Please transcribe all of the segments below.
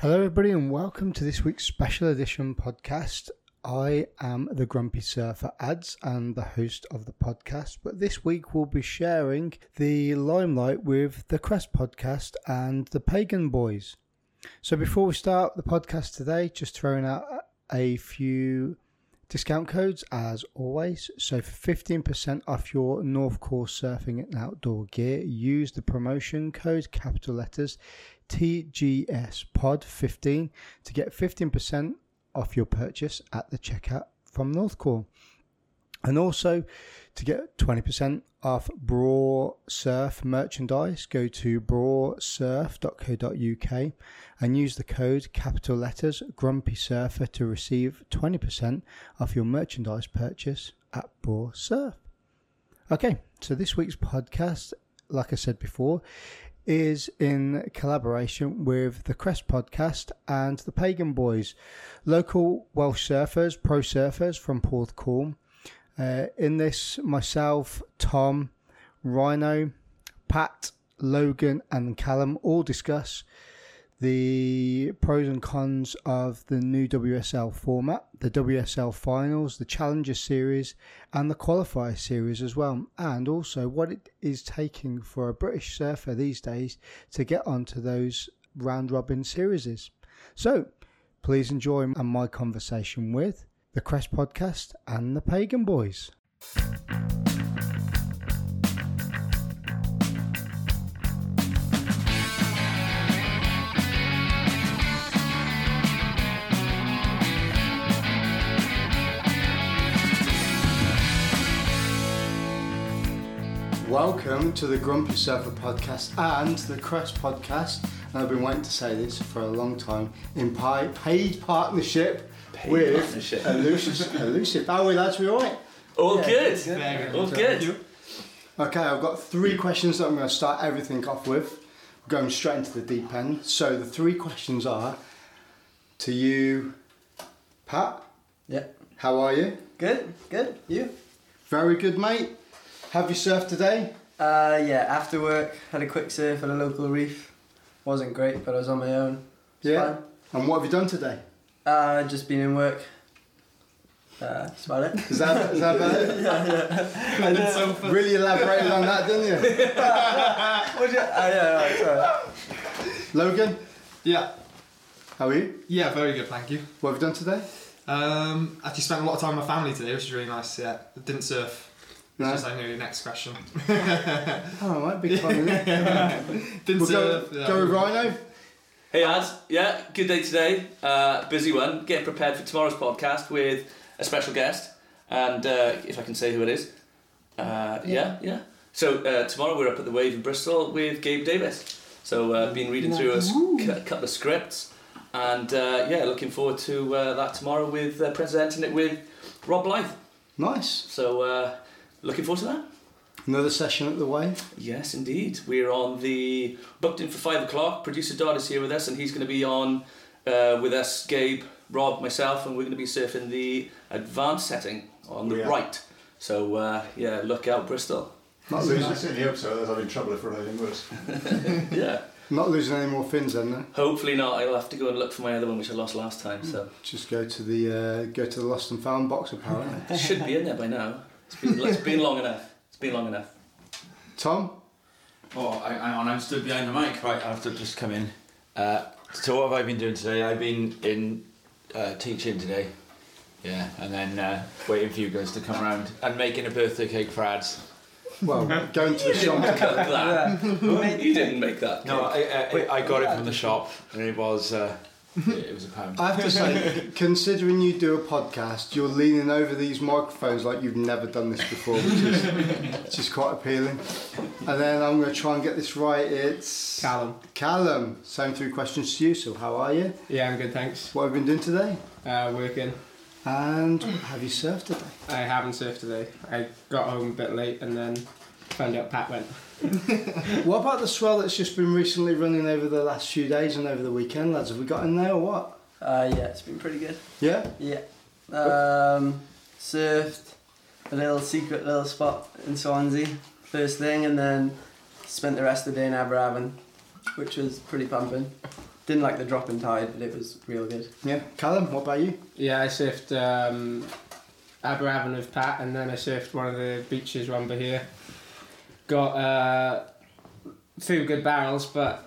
Hello, everybody, and welcome to this week's special edition podcast. I am the Grumpy Surfer Ads and the host of the podcast, but this week we'll be sharing the limelight with the Crest podcast and the Pagan Boys. So, before we start the podcast today, just throwing out a few discount codes as always. So, for 15% off your Northcore surfing and outdoor gear, use the promotion code capital letters TGS Pod 15 to get 15% off your purchase at the checkout from Northcore. And also to get 20% off Braw Surf merchandise, go to brawsurf.co.uk and use the code capital letters Grumpy Surfer to receive 20% off your merchandise purchase at Braw Surf. Okay, so this week's podcast, like I said before, is in collaboration with the Crest Podcast and the Pagan Boys, local Welsh surfers, pro surfers from Porthcawl. Uh, in this, myself, Tom, Rhino, Pat, Logan, and Callum all discuss the pros and cons of the new WSL format, the WSL finals, the Challenger series, and the qualifier series as well, and also what it is taking for a British surfer these days to get onto those round robin series. So, please enjoy my conversation with the Crest Podcast and the Pagan Boys. Welcome to the Grumpy Surfer podcast and the Crest podcast. And I've been waiting to say this for a long time in pi- paid partnership Paid with partnership. Elusive. Elusive. How are we, lads? We all right? All Yeah, good. good, good. All good. Okay, I've got three questions that I'm going to start everything off with. We're going straight into the deep end. So the three questions are to you, Pat. Yeah. How are you? Good, good. You? Very good, mate. Have you surfed today? Uh, yeah, after work, had a quick surf at a local reef. Wasn't great, but I was on my own. It's Yeah. And what have you done today? Uh, just been in work. Uh, that's about it. Is that, is that about it? yeah, yeah. Really elaborated on that, didn't you? What'd you? Oh, yeah, right, sorry. Logan, Yeah, how are you? yeah, very good, thank you. What have you done today? Um, actually spent a lot of time with my family today, which is really nice. Yeah, didn't surf. No. It's just I knew your next question. Oh, right, big fun, isn't it? Didn't We'll go, surf. yeah. go with Rhino. Hey, ads. Yeah, good day today. Uh, busy one. Getting prepared for tomorrow's podcast with a special guest. And uh, if I can say who it is. Uh, yeah, yeah. So uh, tomorrow we're up at the Wave in Bristol with Gabe Davies. So uh, been reading through a s- cou- couple of scripts. And uh, yeah, looking forward to uh, that tomorrow with uh, presenting it with Rob Blythe. Nice. So uh, looking forward to that. Another session at the Wave. Yes, indeed. We're on the booked in for five o'clock. Producer Dodd is here with us, and he's going to be on uh, with us, Gabe, Rob, myself, and we're going to be surfing the advanced setting on the Yeah. right. So uh, yeah, look out, Bristol. Not I losing, certainly hope so, otherwise I'll be in trouble if we're anything worse. yeah. not losing any more fins then. No? Hopefully not. I'll have to go and look for my other one, which I lost last time. So Just go to the uh, go to the lost and found box apparently. it should be in there by now. It's been, it's been long enough. It's been long enough. Tom, Oh, I, hang on, I'm stood behind the mic. Right, I have to just come in. Uh, so what have I been doing today? I've been in uh, teaching today. Yeah, and then uh, waiting for you guys to come around and making a birthday cake for ads. well, going to the shop. To cut that. Yeah. Who You didn't make that. No, cake. I, I, I got it from the shop, and it was uh, it was a pound. I have to say, considering you do a podcast, you're leaning over these microphones like you've never done this before, which is, which is quite appealing. And then I'm going to try and get this right. It's Callum. Callum. Same three questions to you. So, how are you? Yeah, I'm good, thanks. What have you been doing today? Uh, working. And have you surfed today? I haven't surfed today. I got home a bit late and then found out Pat went. What about the swell that's just been recently running over the last few days and over the weekend, lads? Have we got in there or what? Uh, yeah, it's been pretty good. Yeah? Yeah. Um, surfed a little secret little spot in Swansea first thing, and then spent the rest of the day in Aberavon, which was pretty pumping. Didn't like the drop in tide, but it was real good. Yeah, Callum, what about you? Yeah, I surfed um, Aberavon with Pat, and then I surfed one of the beaches around here. Got uh, two good barrels, but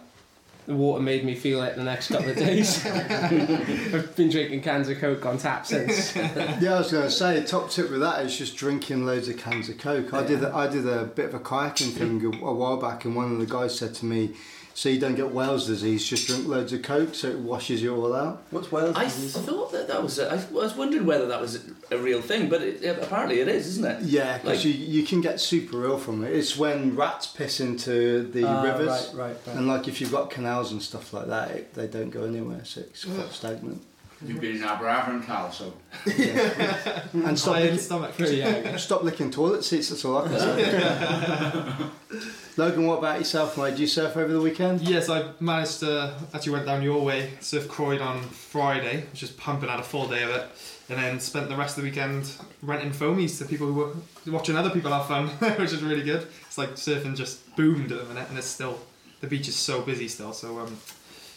the water made me feel it the next couple of days. I've been drinking cans of Coke on tap since. Yeah, I was going to say, top tip with that is just drinking loads of cans of Coke. I did a, I did a bit of a kayaking thing a, a while back, and one of the guys said to me, "So you don't get Wales disease, just drink loads of Coke, so it washes you all out." What's Wales I disease? I thought that that was. A, I was wondering whether that was a real thing, but it, apparently it is, isn't it? Yeah, because Like- you, you can get super ill from it. It's when rats piss into the Ah, rivers, Right, right, right. and like if you've got canals and stuff like that, it, they don't go anywhere, so it's quite stagnant. You've been in Aberavon, Cal, so. And stop licking, stomach. yeah. stop licking toilet seats. That's all I can say. Logan, what about yourself, mate? Did you surf over the weekend? Yes, I managed to actually went down your way, surf Croyde on Friday, was just pumping out a full day of it, and then spent the rest of the weekend renting foamies to people who were watching other people have fun, which is really good. It's like surfing just boomed at the minute, and it's still the beach is so busy still. So um,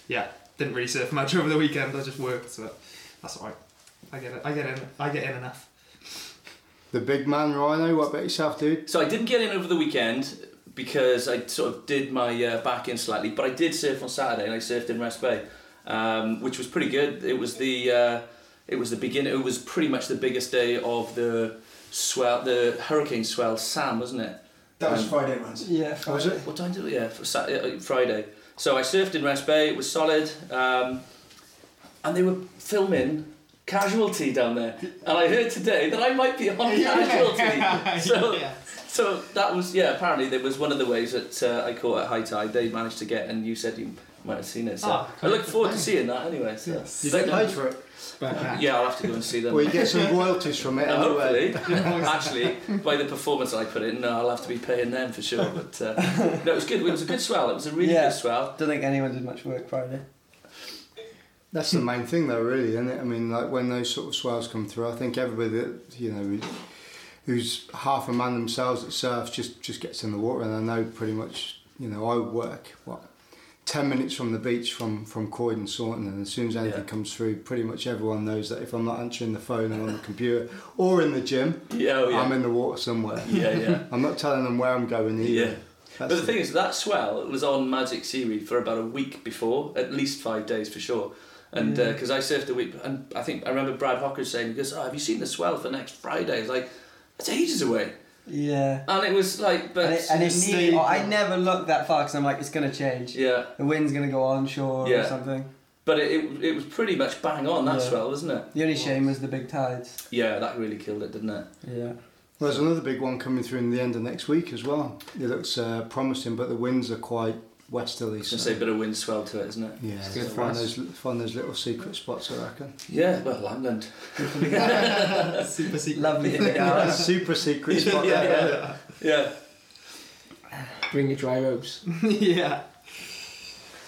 yeah, didn't really surf much over the weekend. I just worked, so that's alright. I get it. I get in. I get in enough. The big man, Rhino. What about yourself, dude? So I didn't get in over the weekend because I sort of did my uh, back in slightly, but I did surf on Saturday and I surfed in Rest Bay, um, which was pretty good. It was the uh, it was the beginning. It was pretty much the biggest day of the swell, the hurricane swell, Sam, wasn't it? That was Um, Friday, man. Yeah, Was it? What time did it? Yeah, for uh, Friday. So I surfed in Rest Bay. It was solid, um, and they were filming Casualty down there. And I heard today that I might be on Casualty. So yeah. so that was yeah. Apparently, there was one of the ways that uh, I caught at high tide. They managed to get, and you said you might have seen it. So Ah, I look forward to seeing that anyway. So. You get paid for it, But, uh, Yeah, I'll have to go and see them. or you get some royalties from it. Hopefully, actually, by the performance I put in, no, I'll have to be paying them for sure. But uh, no, it was good. It was a good swell. It was a really Yeah. good swell. Don't think anyone did much work Friday. That's the main thing, though, really, isn't it? I mean, like when those sort of swells come through, I think everybody that you know who's half a man themselves that surfs just just gets in the water, and I know pretty much. You know, I work what ten minutes from the beach from from Croydon and Saunton, and as soon as anything Yeah. comes through, pretty much everyone knows that if I'm not answering the phone and on the computer or in the gym, Yeah, oh, yeah. I'm in the water somewhere. yeah, yeah. I'm not telling them where I'm going either. Yeah. That's But the thing is, that swell was on Magic Seaweed for about a week before, at least five days for sure. And uh, because I surfed a week, and I think I remember Brad Hocker saying, he goes, oh, have you seen the swell for next Friday? It's like, it's ages away. Yeah. And it was like, but And it, and it Steve- nearly, oh, I never looked that far because I'm like, it's going to change. yeah, The wind's going to go onshore or Yeah. something. but it, it, it was pretty much bang on that Yeah. swell, wasn't it? The only shame was the big tides. Yeah, that really killed it, didn't it? Yeah. Well, there's another big one coming through in the end of next week as well. It looks uh, promising, but the winds are quite westerly. I was going So. to say a bit of wind swell to it, isn't it? Yeah, It's good for find those, find those little secret spots, I reckon. Yeah, well, Langland. Super secret. Lovely thing. A super secret spot Yeah, there. Yeah. bring your dry robes. yeah.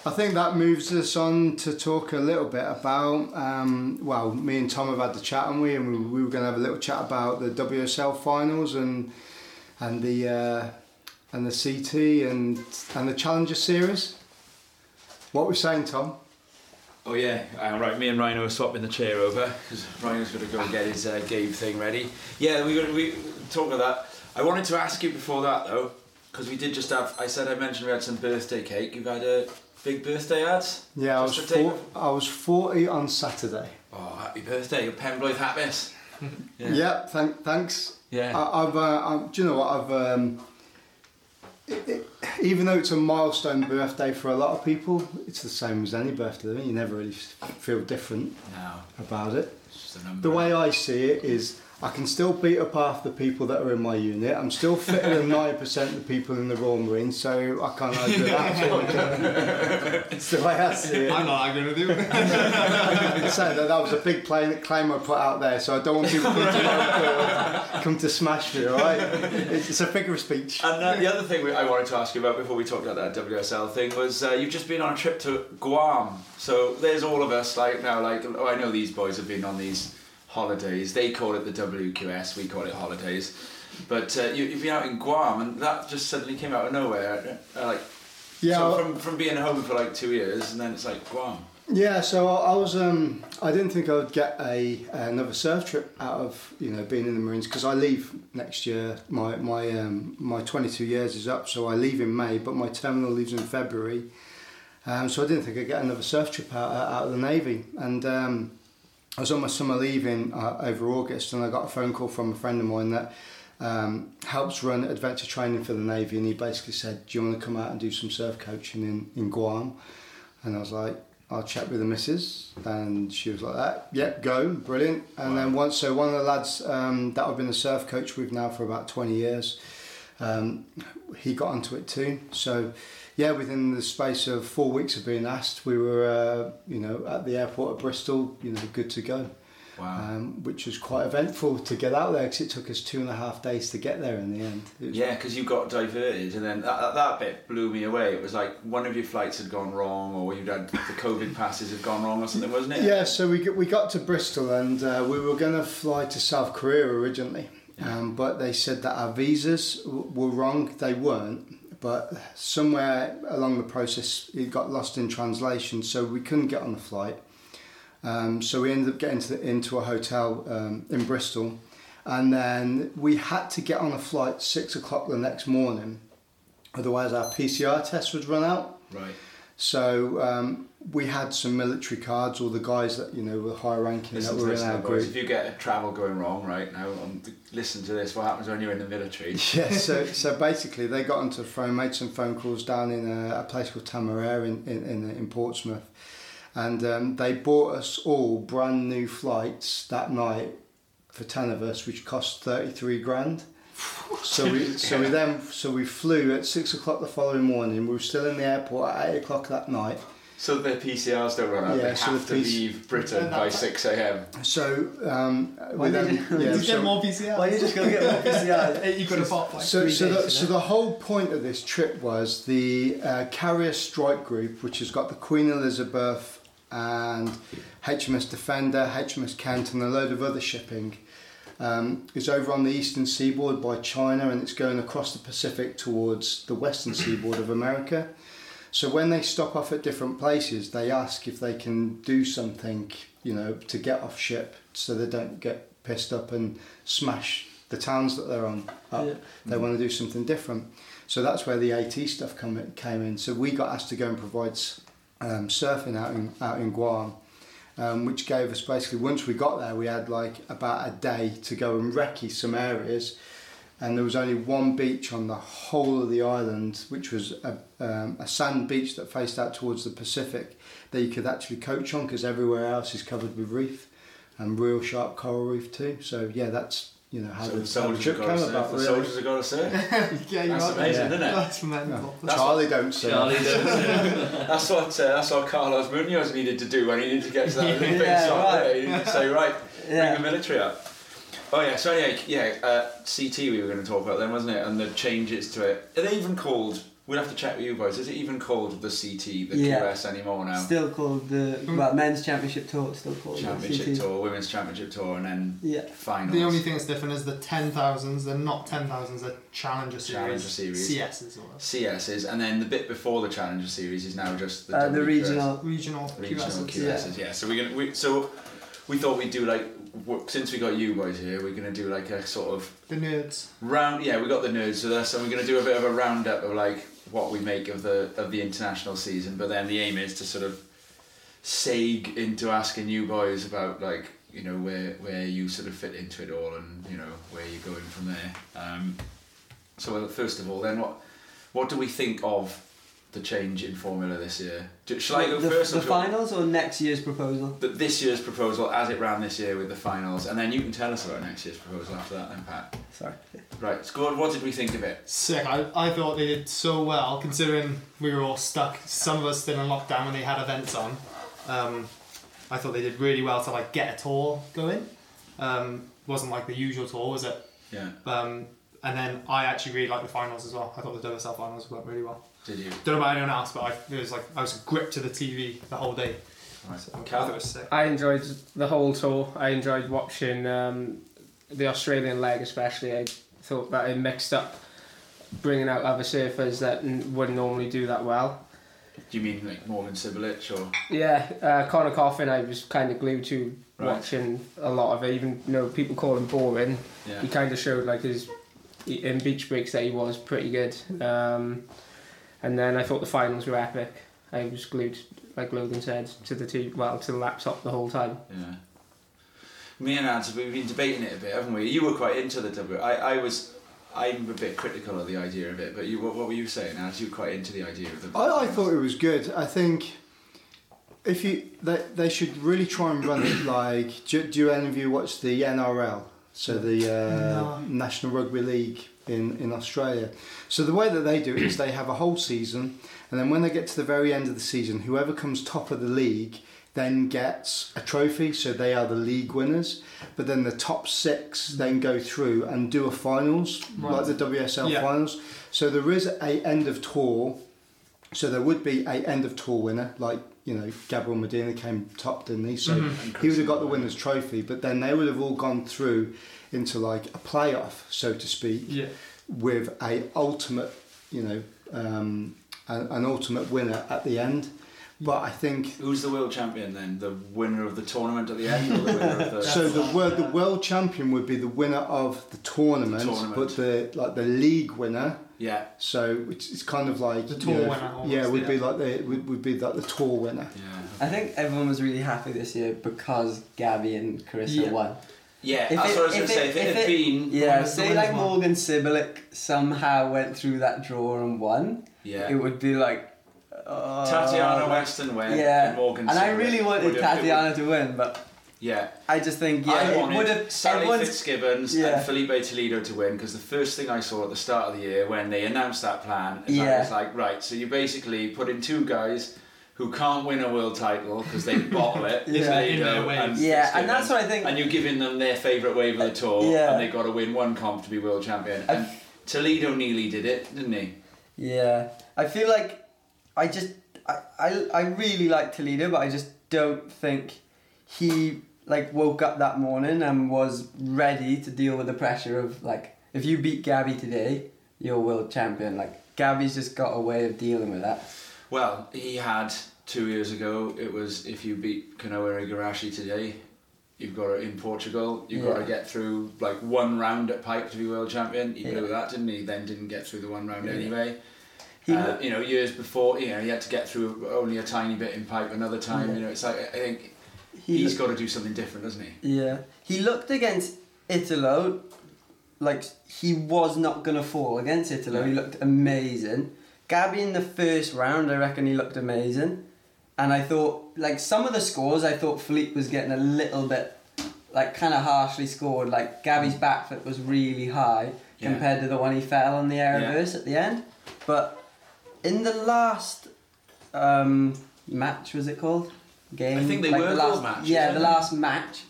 I think that moves us on to talk a little bit about. Um, well, me and Tom have had the chat, and we, and we, we were going to have a little chat about the WSL finals and and the uh, and the CT and and the Challenger Series. What we're saying, Tom? Oh yeah, uh, right. Me and Rhino are swapping the chair over because Rhino's going to go and get his uh, Gabe thing ready. Yeah, we got we talk about that. I wanted to ask you before that though, because we did just have. I said I mentioned we had some birthday cake. You've had a big birthday ads. Yeah, I was Just to take- four, I was forty on Saturday. Oh, happy birthday, your Pembroke Happiness. Yeah. Yeah, thank, thanks. Yeah. I, I've, uh, I, do you know what I've, um, it, it, even though it's a milestone birthday for a lot of people, it's the same as any birthday. You never really feel different no, about it. it's just a number. The way I see it is, I can still beat up half the people that are in my unit. I'm still fitter than ninety percent of the people in the Royal Marine, so I can't argue with that. it's the way I see it. I'm not arguing with you. So that, that was a big play, claim I put out there, so I don't want people to come to, come to smash me, alright? It's, it's a figure of speech. And uh, the other thing we, I wanted to ask you about before we talked about that WSL thing was uh, you've just been on a trip to Guam. So there's all of us like now, like oh, I know these boys have been on these holidays. They call it the WQS, we call it holidays. But uh, you, you've been out in Guam, and that just suddenly came out of nowhere. Uh, like Yeah, So from from being home for like two years, and then it's like Guam. Yeah, so I I was. Um, I didn't think I would get a another surf trip out of you know being in the Marines because I leave next year. My my um, my 22 years is up, so I leave in May, but my terminal leaves in February. Um, so I didn't think I'd get another surf trip out out of the Navy, and um, I was on my summer leave in uh, over August, and I got a phone call from a friend of mine that um, helps run adventure training for the Navy, and he basically said, "Do you want to come out and do some surf coaching in in Guam?" And I was like, I'll chat with the missus, and she was like that. Yep, go, brilliant. And then once, so one of the lads um, that I've been a surf coach with now for about twenty years, um, he got onto it too. So, yeah, within the space of four weeks of being asked, we were, uh, you know, at the airport at Bristol, you know, good to go. Wow. Um, which was quite eventful to get out there because it took us two and a half days to get there in the end. Yeah, because you got diverted, and then that, that, that bit blew me away. It was like one of your flights had gone wrong, or you'd had the COVID passes had gone wrong, or something, wasn't it? Yeah, so we got, we got to Bristol and uh, we were going to fly to South Korea originally, um, but they said that our visas w- were wrong. They weren't, but somewhere along the process it got lost in translation, so we couldn't get on the flight. Um, so we ended up getting to the, into a hotel um, in Bristol, and then we had to get on a flight six o'clock the next morning, otherwise our PCR test would run out. Right. So um, we had some military cards, all the guys that you know were high ranking Listen that were in our boys. If you get a travel going wrong right now, um, listen to this. What happens when you're in the military? Yeah, so so basically they got onto the phone, made some phone calls down in a, a place called Temeraire in in, in, in Portsmouth, and um, they bought us all brand new flights that night for ten of us, which cost thirty three grand. So we so we then so we flew at six o'clock the following morning. We were still in the airport at eight o'clock that night. So the PCRs don't run out. Yeah, they so have the to PC leave Britain by that- six a.m. So um, we then you- yeah, you so- get more PCR. Why are you just gonna get more PCR? Hey, you could have bought like So, three so, the, days, so you know? the whole point of this trip was the uh, Carrier Strike Group, which has got the Queen Elizabeth and HMS Defender, HMS Kent, and a load of other shipping, um, is over on the eastern seaboard by China, and it's going across the Pacific towards the western seaboard of America. So when they stop off at different places, they ask if they can do something, you know, to get off ship, so they don't get pissed up and smash the towns that they're on up. Yeah. They want to do something different. So that's where the AT stuff come came in. So we got asked to go and provide um, surfing out in out in Guam, um, which gave us basically once we got there, we had like about a day to go and recce some areas, and there was only one beach on the whole of the island, which was a, um, a sand beach that faced out towards the Pacific that you could actually coach on because everywhere else is covered with reef and real sharp coral reef too. So yeah, that's you know how So the, the the soldiers trip have got to about. surf. The Really. soldiers have got to surf. yeah, you That's amazing, Yeah. isn't it? That's mental. No. Charlie don't say. Charlie does. That's what uh, that's what Carlos Munoz needed to do when he needed to get to that Yeah, shot. right. didn't He needed to say, right, Yeah. bring the military up. Oh yeah, so anyway, yeah, uh, CT we were going to talk about then, wasn't it? And the changes to it. Are they even called? We'll have to check with you boys. Is it even called the CT, the Yeah. QS anymore now? Still called the well, men's championship tour. Still called Championship the CT. tour, women's championship tour, and then Yeah. finals. The only thing that's different is the 10,000s. They're not 10,000s, they're Challenger Series. Challenger Series. CSs or CSs, and then the bit before the Challenger Series is now just the, Uh, the regional. regional, regional QSs. QSs. Yeah. So we're gonna we, so we thought we'd do like since we got you boys here, we're gonna do like a sort of The nerds. round. Yeah, we got the nerds with us, and we're gonna do a bit of a roundup of like what we make of the of the international season. But then the aim is to sort of sag into asking you boys about like you know where where you sort of fit into it all, and you know where you're going from there. Um, so first of all, then what what do we think of the change in formula this year? Do, shall I go the, first? The finals or next year's proposal? the, this year's proposal as it ran this year with the finals, and then you can tell us about next year's proposal after that, then Pat. Sorry. Right, Squad, what did we think of it? Sick. I, I thought they did so well considering we were all stuck. Some of us still in lockdown when they had events on. Um, I thought they did really well to like get a tour going. Um, wasn't like the usual tour, was it? Yeah, Um, and then I actually really liked the finals as well. I thought the WSL finals went really well. Did you? Don't know about anyone else, but I, it was like I was gripped to the TV the whole day. Right. So I Cal? thought was sick. I enjoyed the whole tour. I enjoyed watching um, the Australian leg, especially. I thought that it mixed up bringing out other surfers that n- wouldn't normally do that well. Do you mean like Morgan Cibilic or? Yeah, uh, Conner Coffin, I was kind of glued to Right. watching a lot of it. Even though people call him boring, Yeah. he kind of showed like his in beach breaks that he was pretty good. Um, and then I thought the finals were epic. I was glued, like Logan said, to the t- well to the laptop the whole time. Yeah. Me and Ads, we've been debating it a bit, haven't we? You were quite into the W. I, I was, I'm a bit critical of the idea of it, but you, what, what were you saying, Ads? You were quite into the idea of the. I, I thought it was good. I think if you they, they should really try and run it like. Do, do any of you watch the NRL? So the uh, National Rugby League in in Australia. So the way that they do it is they have a whole season, and then when they get to the very end of the season, whoever comes top of the league then gets a trophy. So they are the league winners. But then the top six then go through and do a finals like the WSL Yeah. finals. So there is a end of tour so there would be a end of tour winner, like you know Gabriel Medina came top, didn't he? So Mm-hmm. he would have got the winner's trophy, but then they would have all gone through into like a playoff, so to speak, Yeah. with a ultimate, you know, um, an, an ultimate winner at the end. But I think Who's the world champion then? The winner of the tournament at the end, or the winner of the? so. The world, the world champion would be the winner of the tournament, Tournament. but the like the league winner. yeah, So it's, it's kind of like The you tour know, winner almost, yeah, would be like the would would be like the tour winner. yeah. I think everyone was really happy this year because Gabby and Carissa Yeah. won. Yeah, If that's it- what I was going to say. If it if had it- been, Yeah, say like one. Morgan Cibilic somehow went through that draw and won, yeah, it would be like. Uh, Tatiana Weston went, Yeah, and Morgan. and I really wanted Tatiana to win, but yeah, I just think yeah, I it would have. Sally everyone's- Fitzgibbons Yeah. and Filipe Toledo to win because the first thing I saw at the start of the year when they announced that plan is I Yeah. was like, right, so you basically put in two guys who can't win a world title because they bottle it, Yeah. Toledo In their waves. and Yeah, and that's what I think. and you're giving them their favourite wave of the tour, Yeah. and they've got to win one comp to be world champion. I- And Toledo nearly did it, didn't he? Yeah, I feel like I just I, I, I really like Toledo, but I just don't think he like woke up that morning and was ready to deal with the pressure of like if you beat Gabby today, you're world champion. Like Gabby's just got a way of dealing with that. Well, he had two years ago. It was if you beat Kanoa Igarashi today, you've got to in Portugal. You've got to get through like one round at Pipe to be world champion. He Yeah. blew that, didn't he? Then didn't get through the one round Yeah. anyway. Uh, you know, years before, you know, he had to get through only a tiny bit in Pipe another time. Yeah. You know, it's like I think he he's looked- got to do something different, doesn't he? Yeah, he looked against Italo like he was not gonna fall against Italo. He looked amazing. Gabby in the first round, I reckon he looked amazing. And I thought, like some of the scores, I thought Filipe was getting a little bit, like kind of harshly scored. Like Gabby's back foot was really high Yeah. compared to the one he fell on the air Yeah. reverse at the end. But in the last um, match, was it called? Game. I think they like were the last, match. Yeah, the last match.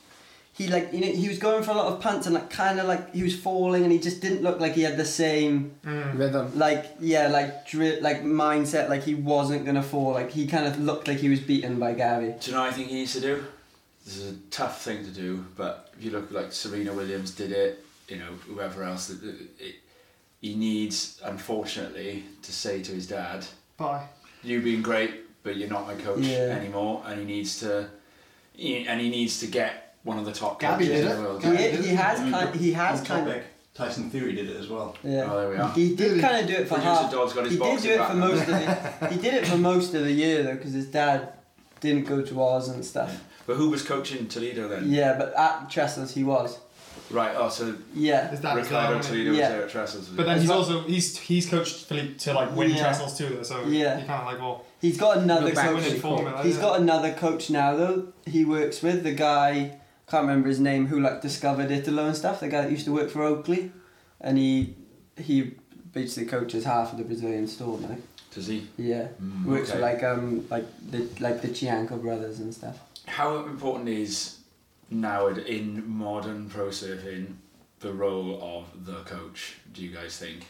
He like you know he was going for a lot of punts and like kind of like he was falling and he just didn't look like he had the same Mm. Rhythm. like yeah like dri- like mindset like he wasn't gonna fall like he kind of looked like he was beaten by Gabby. Do you know what I think he needs to do? This is a tough thing to do, but if you look like Serena Williams did it, you know, whoever else, it, it, he needs, unfortunately, to say to his dad, Bye. "You've been great, but you're not my coach Yeah. anymore," and he needs to, he, and he needs to get one of the top Gabby coaches did in it. the world. He, Gabby did he it. has kind he has On kind of topic, Tyson Theory did it as well. yeah. Oh, there we are. He did kind of do it for Producer half. Dodd's got his He did boxing do it for now. most of the. He did it for most of the year though, because his dad didn't go to Oz and stuff. But who was coaching Toledo then? Yeah, but at Trestles he was. Right. Oh, so Yeah. His dad was there, Ricardo wasn't he? Toledo was Yeah. there at Trestles. But then As he's well- also he's he's coached Filipe to like win Yeah. trestles too, though, so Yeah. he kind of like well He's got another Look back coach. when in formula, He's yeah. got another coach now though. He works with the guy. Can't remember his name. Who like discovered Italo and stuff. The guy that used to work for Oakley, and he he basically coaches half of the Brazilian storm now. Does he? Yeah, Mm, works okay. for like um like the like the Chianca brothers and stuff. How important is now in modern pro surfing the role of the coach? Do you guys think?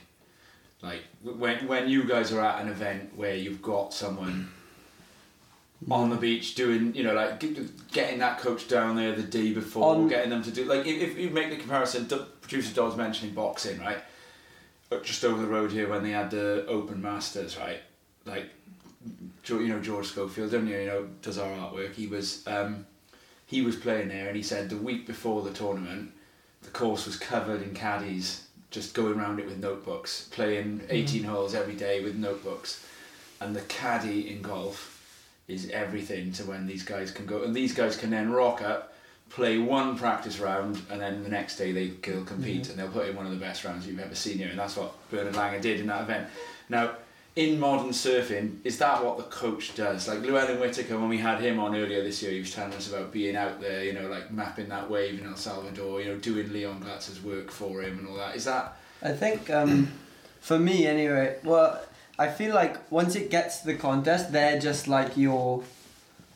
Like when when you guys are at an event where you've got someone on the beach doing, you know, like getting that coach down there the day before, On- getting them to do like if, if you make the comparison, producer Dodd's mentioning boxing, right? just over the road here when they had the Open Masters, right? Like, you know George Schofield, don't you? You know, does our artwork. He was um, he was playing there, and he said the week before the tournament, the course was covered in caddies, just going around it with notebooks, playing 18 holes every day with notebooks, and the caddy in golf is everything to when these guys can go, and these guys can then rock up. Play one practice round, and then the next day they will compete, and they'll put in one of the best rounds you've ever seen here, and that's what Bernard Langer did in that event. Now, in modern surfing, is that what the coach does? Like Llewellyn Whittaker, when we had him on earlier this year, he was telling us about being out there, you know, like mapping that wave in El Salvador, you know, doing Leon Glatzer's work for him and all that. Is that I think um, for me anyway. Well, I feel like once it gets to the contest, they're just like your,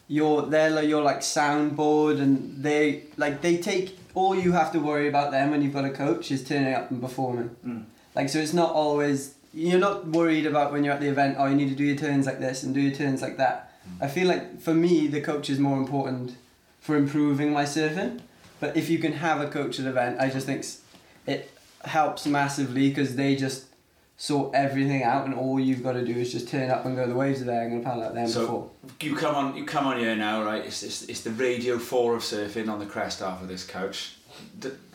your they're like your like soundboard, and they like they take all you have to worry about them when you've got a coach is turning up and performing. Mm. Like so, it's not always you're not worried about when you're at the event. Oh, you need to do your turns like this and do your turns like that. I feel like for me, the coach is more important for improving my surfing. But if you can have a coach at an event, I just think it helps massively because they just sort everything out, and all you've got to do is just turn up and go. The waves are there. I'm gonna paddle out them So- before. you come on? You come on here now, right? It's it's, it's the Radio Four of surfing on the crest half of this couch.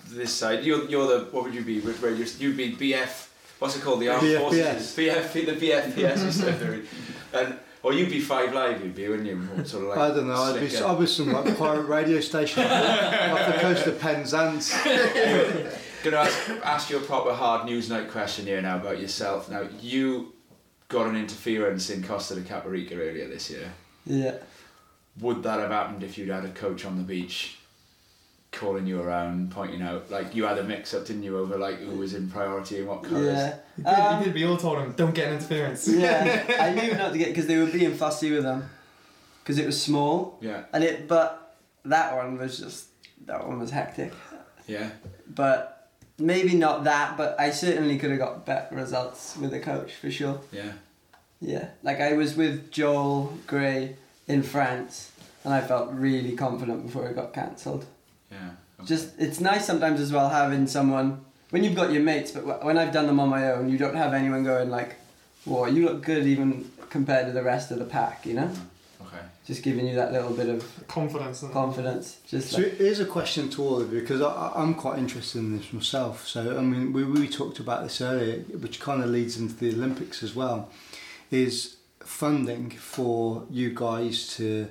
This side, you're you're the what would you be? Radio, you'd be BF. What's it called? The Armed BFBS. Forces. BF, the BFBS surfing, and or you'd be Five Live, you'd be, wouldn't you? Sort of like I don't know. I'd be, slicker. I was some like pirate radio station off the coast of Penzance. Gonna ask, ask you a proper hard news night question here now about yourself. Now you got an interference in Costa da Caparica earlier this year. Yeah. Would that have happened if you'd had a coach on the beach calling you around, pointing out like you had a mix up, didn't you, over like who was in priority and what colours? Yeah. You did, Um, you did, we all told him, don't get an interference. yeah. I knew not to get because they were being fussy with them because it was small Yeah, and it. But that one was just that one was hectic. yeah. But maybe not that. But I certainly could have got better results with a coach for sure. Yeah. Yeah, like I was with Joel Gray in France, and I felt really confident before it got cancelled. Yeah. okay. Just it's nice sometimes as well having someone when you've got your mates, but when I've done them on my own, you don't have anyone going like, "Whoa, you look good," even compared to the rest of the pack. You know, mm. Okay. just giving you that little bit of Confidence. Confidence. Just So like, here's a question to all of you because I, I- I'm quite interested in this myself. So I mean, we, we talked about this earlier, which kind of leads into the Olympics as well. Is funding for you guys to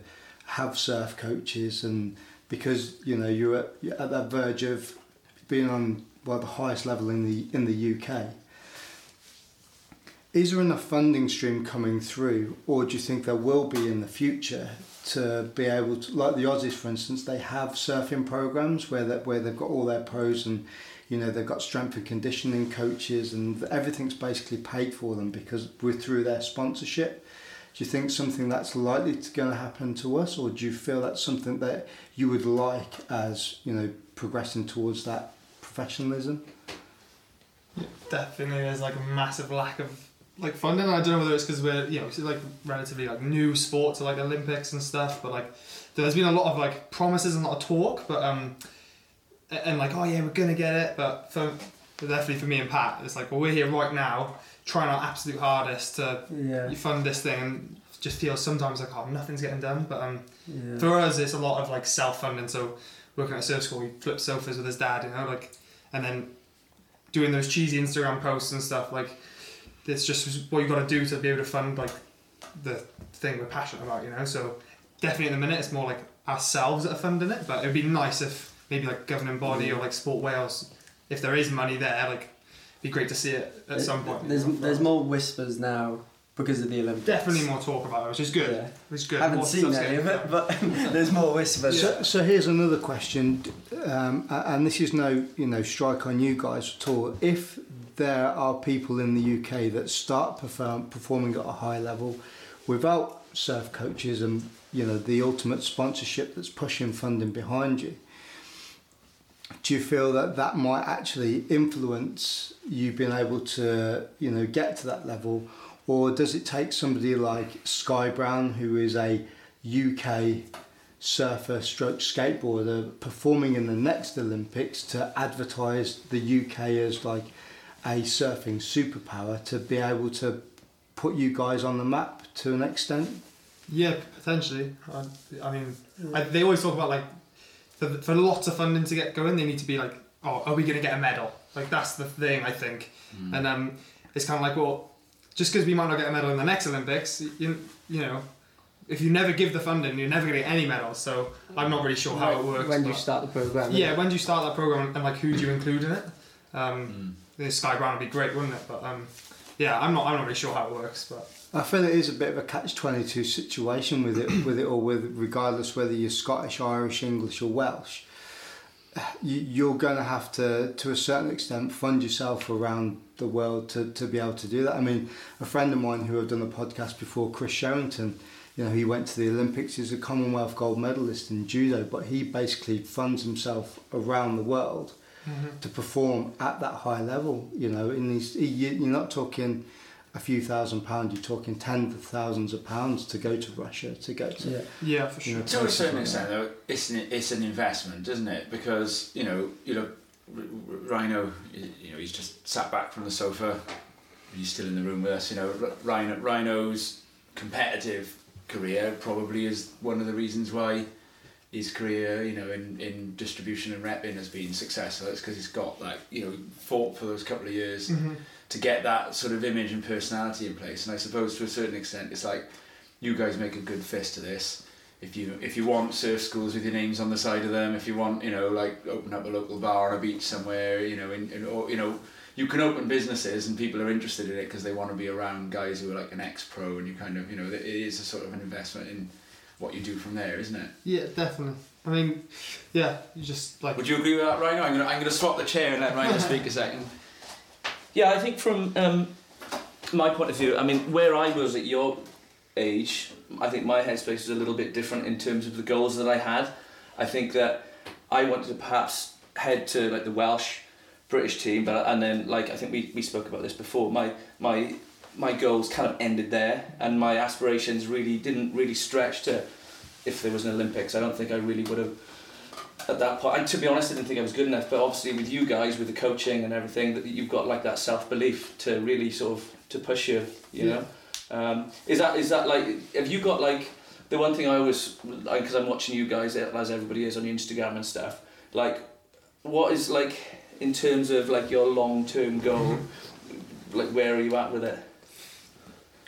have surf coaches and because you know you're at, you're at that verge of being on well the highest level in the in the UK. Is there enough funding stream coming through, or do you think there will be in the future to be able to, like the Aussies, for instance, they have surfing programs where that where they've got all their pros and you know they've got strength and conditioning coaches and everything's basically paid for them because we're through their sponsorship. Do you think something that's likely to going to happen to us, or do you feel that's something that you would like as you know progressing towards that professionalism? definitely there's like a massive lack of like funding. I don't know whether it's because we're you know like relatively like new sport to like Olympics and stuff, but like there's been a lot of like promises and a lot of talk, but um and like oh yeah we're gonna get it, but for but definitely for me and Pat, it's like well we're here right now trying our absolute hardest to yeah, fund this thing and just feels sometimes like oh nothing's getting done, but um yeah. for us it's a lot of like self-funding so working at a surf school we flip sofas with his dad you know like and then doing those cheesy instagram posts and stuff like it's just what you've got to do to be able to fund like the thing we're passionate about you know so definitely in the minute it's more like ourselves that are funding it but it would be nice if maybe like governing body or like sport wales if there is money there like it'd be great to see it at some point There's you know, there's more whispers now because of the Olympics. definitely more talk about it which is good Yeah. which is good Haven't More seen any of it, but there's more whispers. So, so here's another question, um, and this is no, you know, strike on you guys at all. If there are people in the UK that start perform, performing at a high level without surf coaches and you know the ultimate sponsorship that's pushing funding behind you, do you feel that that might actually influence you being able to you know get to that level, or does it take somebody like Sky Brown, who is a UK surfer stroke skateboarder performing in the next Olympics to advertise the UK as like a surfing superpower to be able to put you guys on the map to an extent? Yeah, potentially. I, I mean, I, they always talk about like for, for lots of funding to get going, they need to be like, oh, are we going to get a medal? Like that's the thing I think, and um, it's kind of like, well, just because we might not get a medal in the next Olympics, you you know, if you never give the funding, you're never going to get any medals. So I'm not really sure how it works. When do you start the program? yeah, when do you start that program and like who do you include in it? Um, Mm. Think Sky Brown would be great, wouldn't it? But um, yeah, I'm not I'm not really sure how it works, but. I feel it is a bit of a catch twenty two situation with it, with it all, with regardless whether you're Scottish, Irish, English, or Welsh. You, you're going to have to, to a certain extent, fund yourself around the world to, to be able to do that. I mean, a friend of mine who I've done the podcast before, Chris Sherrington, you know, he went to the Olympics. He's a Commonwealth gold medalist in judo, but he basically funds himself around the world Mm-hmm. to perform at that high level. You know, in these, you- you're not talking a few thousand pounds. You're talking tens of thousands of pounds to go to Russia to go to. Yeah. Yeah, for You sure. know, To a certain extent, though, it's an, it's an investment, isn't it? Because you know, you know, R- R- Rhino, you know, he's just sat back from the sofa. He's still in the room with us. You know, Rhino, Rhino's competitive career probably is one of the reasons why his career, you know, in, in distribution and repping has been successful. It's because he's got like, you know, fought for those couple of years Mhm. to get that sort of image and personality in place. And I suppose to a certain extent, it's like you guys make a good fist of this. If you if you want surf schools with your names on the side of them, if you want you know like open up a local bar on a beach somewhere, you know, in, in or you know you can open businesses and people are interested in it because they want to be around guys who are like an ex pro and you kind of you know it is a sort of an investment in what you do from there, isn't it? Yeah, definitely. I mean, yeah, you just like. Would you agree with that, Rhino? I'm gonna I'm gonna swap the chair and let Rhino speak a second. Yeah, I think from um, my point of view, I mean, where I was at your age, I think my headspace was a little bit different in terms of the goals that I had. I think that I wanted to perhaps head to like the Welsh British team, but and then like I think we, we spoke about this before. My my my goals kind of ended there, and my aspirations really didn't really stretch to if there was an Olympics. I don't think I really would have at that point. And to be honest, I didn't think I was good enough. But obviously, with you guys, with the coaching and everything, that you've got like that self belief to really sort of to push you. You know, um, is that is that like have you got like the one thing I always because I'm watching you guys as everybody is on Instagram and stuff. Like, what is like in terms of like your long term goal? like, where are you at with it?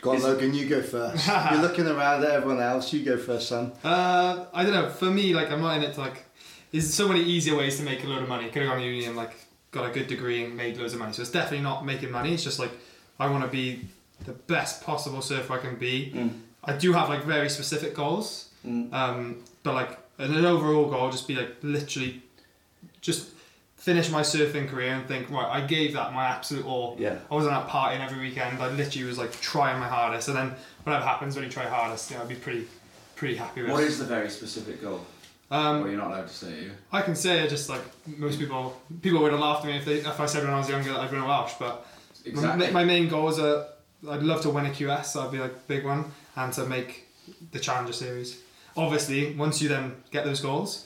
Go on, Is- Logan, you go first. You're looking around at everyone else. You go first, son. Uh, I don't know. For me, like I'm not in it to like. There's so many easier ways to make a load of money. Could have gone to uni and like got a good degree and made loads of money. So it's definitely not making money. It's just like I want to be the best possible surfer I can be. Mm. I do have like very specific goals. Mm. Um, but like an overall goal, just be like literally, just finish my surfing career and think right. I gave that my absolute all. Yeah. I wasn't out partying every weekend. I literally was like trying my hardest, and then whatever happens when you try hardest, you know, I'd be pretty, pretty happy with. It. What is the very specific goal? Um, Well, you're not allowed to say you. I can say just like most people. People would have laughed at me if they if I said when I was younger that I'd run a Welsh, but Exactly. my, my main goals are I'd love to win a QS. So that'd be like big one, and to make the Challenger Series. Obviously, once you then get those goals,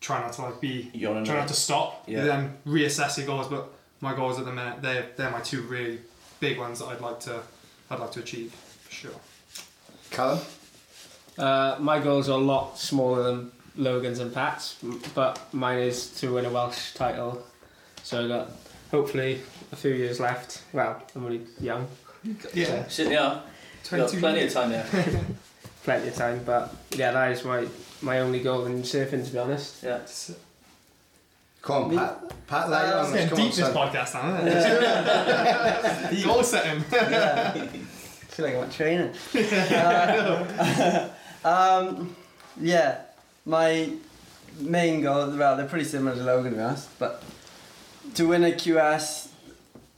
try not to like be You're on try not to stop. Yeah. Then reassess your goals. But my goals at the minute, they're they're my two really big ones that I'd like to I'd like to achieve for sure. Callum? Uh, my goals are a lot smaller than Logan's and Pat's, but mine is to win a Welsh title. So I got hopefully a few years left. Well, I'm only young, Yeah, Sit yeah. Got 22 plenty of time there. plenty of time, but yeah, that is my my only goal in surfing, to be honest. Yeah. Come on, Pat. Pat, lay it on It's us. getting deep on, this son. podcast now, isn't it? Goal setting. yeah. I feel like I'm at training. Uh, um, yeah, my main goal, well, they're pretty similar to Logan, to be honest, but to win a QS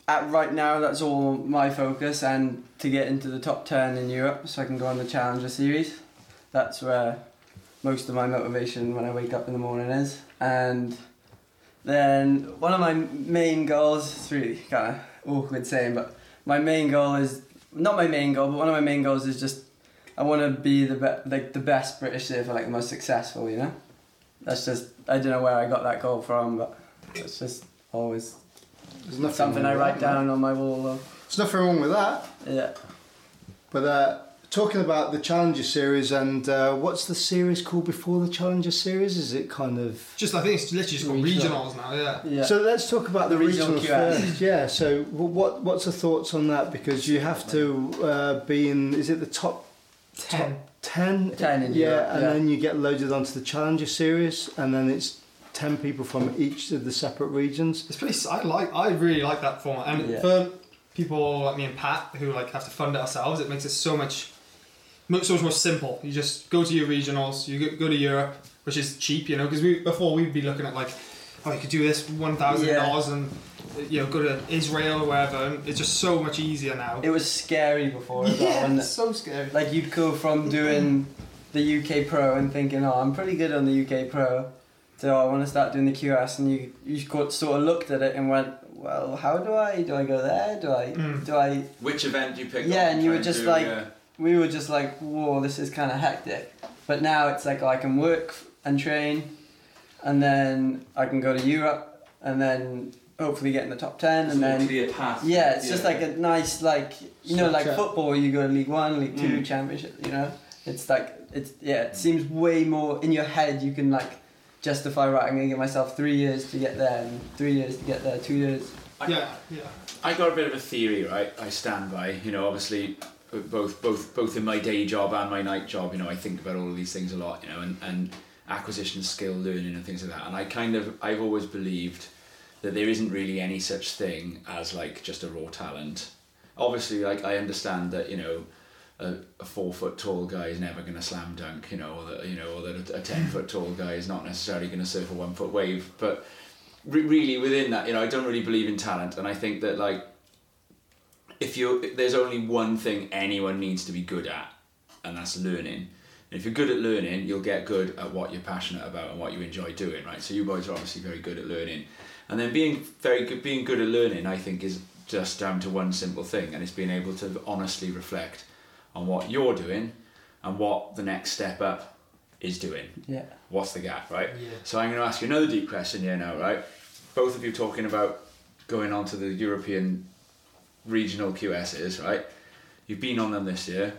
at right now, that's all my focus, and to get into the top 10 in Europe so I can go on the Challenger Series. That's where most of my motivation when I wake up in the morning is. And then one of my main goals, it's really kind of awkward saying, but my main goal is not my main goal, but one of my main goals is just I want to be the be- like the best British surfer, like the most successful. You know, that's just I don't know where I got that goal from, but it's just always Something I write that, down on my wall. Though. There's nothing wrong with that. Yeah. But uh, talking about the Challenger series and uh, what's the series called before the Challenger series? Is it kind of Just I think it's literally just called Regional. regionals now. Yeah. Yeah. So let's talk about the, The regional regional first. Yeah. So what what's the thoughts on that? Because you have to uh, be in. Is it the top Ten. ten? 10 in yeah, Europe, and yeah. then you get loaded onto the Challenger series, and then it's ten people from each of the separate regions. It's pretty. s- I like. I really like that format, and Yeah. for people like me and Pat who like have to fund it ourselves, it makes it so much, much so much more simple. You just go to your regionals. You go, go to Europe, which is cheap, you know, because we before we'd be looking at like, oh, you could do this one thousand dollars and you know go to Israel or wherever, and it's just so much easier now. It was scary before as yeah, wasn't it? so scary. Like you'd go from doing the UK Pro and thinking, oh, I'm pretty good on the UK Pro, to oh, I want to start doing the QS, and you you got, sort of looked at it and went, well, how do I do I go there? Do I Mm. do I? Which event do you pick? Yeah, up and you were just do, like- yeah. We were just like, whoa, this is kind of hectic. But now it's like oh, I can work and train, and then I can go to Europe, and then hopefully get in the top ten, and then clear path. Yeah, it's just like a nice like you know like Structure. football. You go to League One, League Two, Mm. Championship. You know, it's like it's yeah. It seems way more in your head. You can like justify right. I'm gonna give myself three years to get there, and three years to get there, two years. Yeah, yeah. I got a bit of a theory, right? I stand by. You know, obviously, both both both in my day job and my night job. You know, I think about all of these things a lot. You know, and and acquisition, skill, learning, and things like that. And I kind of I've always believed that there isn't really any such thing as like just a raw talent. Obviously, like I understand that you know. A, a four foot tall guy is never going to slam dunk, you know, or that you know, or that a, a ten foot tall guy is not necessarily going to surf a one foot wave. But re- really, within that, you know, I don't really believe in talent, and I think that like if you there's only one thing anyone needs to be good at, and that's learning. And if you're good at learning, you'll get good at what you're passionate about and what you enjoy doing, right? So you boys are obviously very good at learning, and then being very good, being good at learning, I think is just down to one simple thing, and it's being able to honestly reflect on what you're doing and what the next step up is doing. Yeah. What's the gap, right? Yeah. So I'm going to ask you another deep question here now, right? Both of you talking about going on to the European regional QSs, right? You've been on them this year.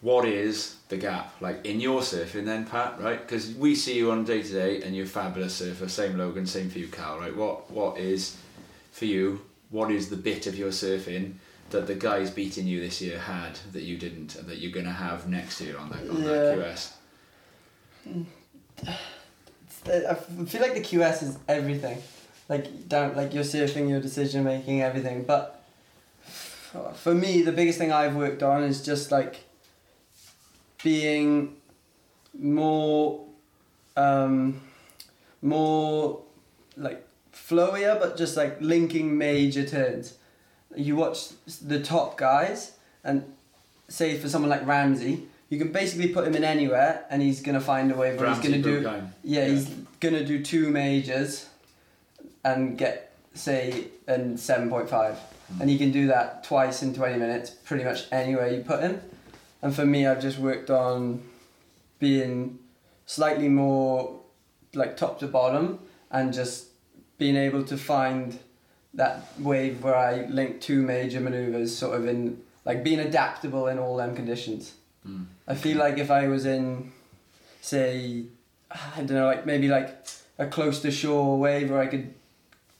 What is the gap like in your surfing then, Pat? Right? Because we see you on day to day, and you're a fabulous surfer. Same Logan, same for you, Cal. Right? What What is for you? What is the bit of your surfing that the guys beating you this year had that you didn't, and that you're going to have next year on that on that Yeah. QS? I feel like the QS is everything, like down like your surfing, your decision making, everything. But for me, the biggest thing I've worked on is just like being more, um, more like flowier, but just like linking major turns. You watch the top guys, and say for someone like Ramsey, you can basically put him in anywhere, and he's gonna find a way where he's gonna do. Yeah, Yeah. he's gonna do two majors and get say an seven point five, and you can do that twice in twenty minutes, pretty much anywhere you put him. And for me, I've just worked on being slightly more like top to bottom and just being able to find that wave where I link two major maneuvers, sort of in like being adaptable in all them conditions. Mm. I feel like if I was in, say, I don't know, like maybe like a close to shore wave where I could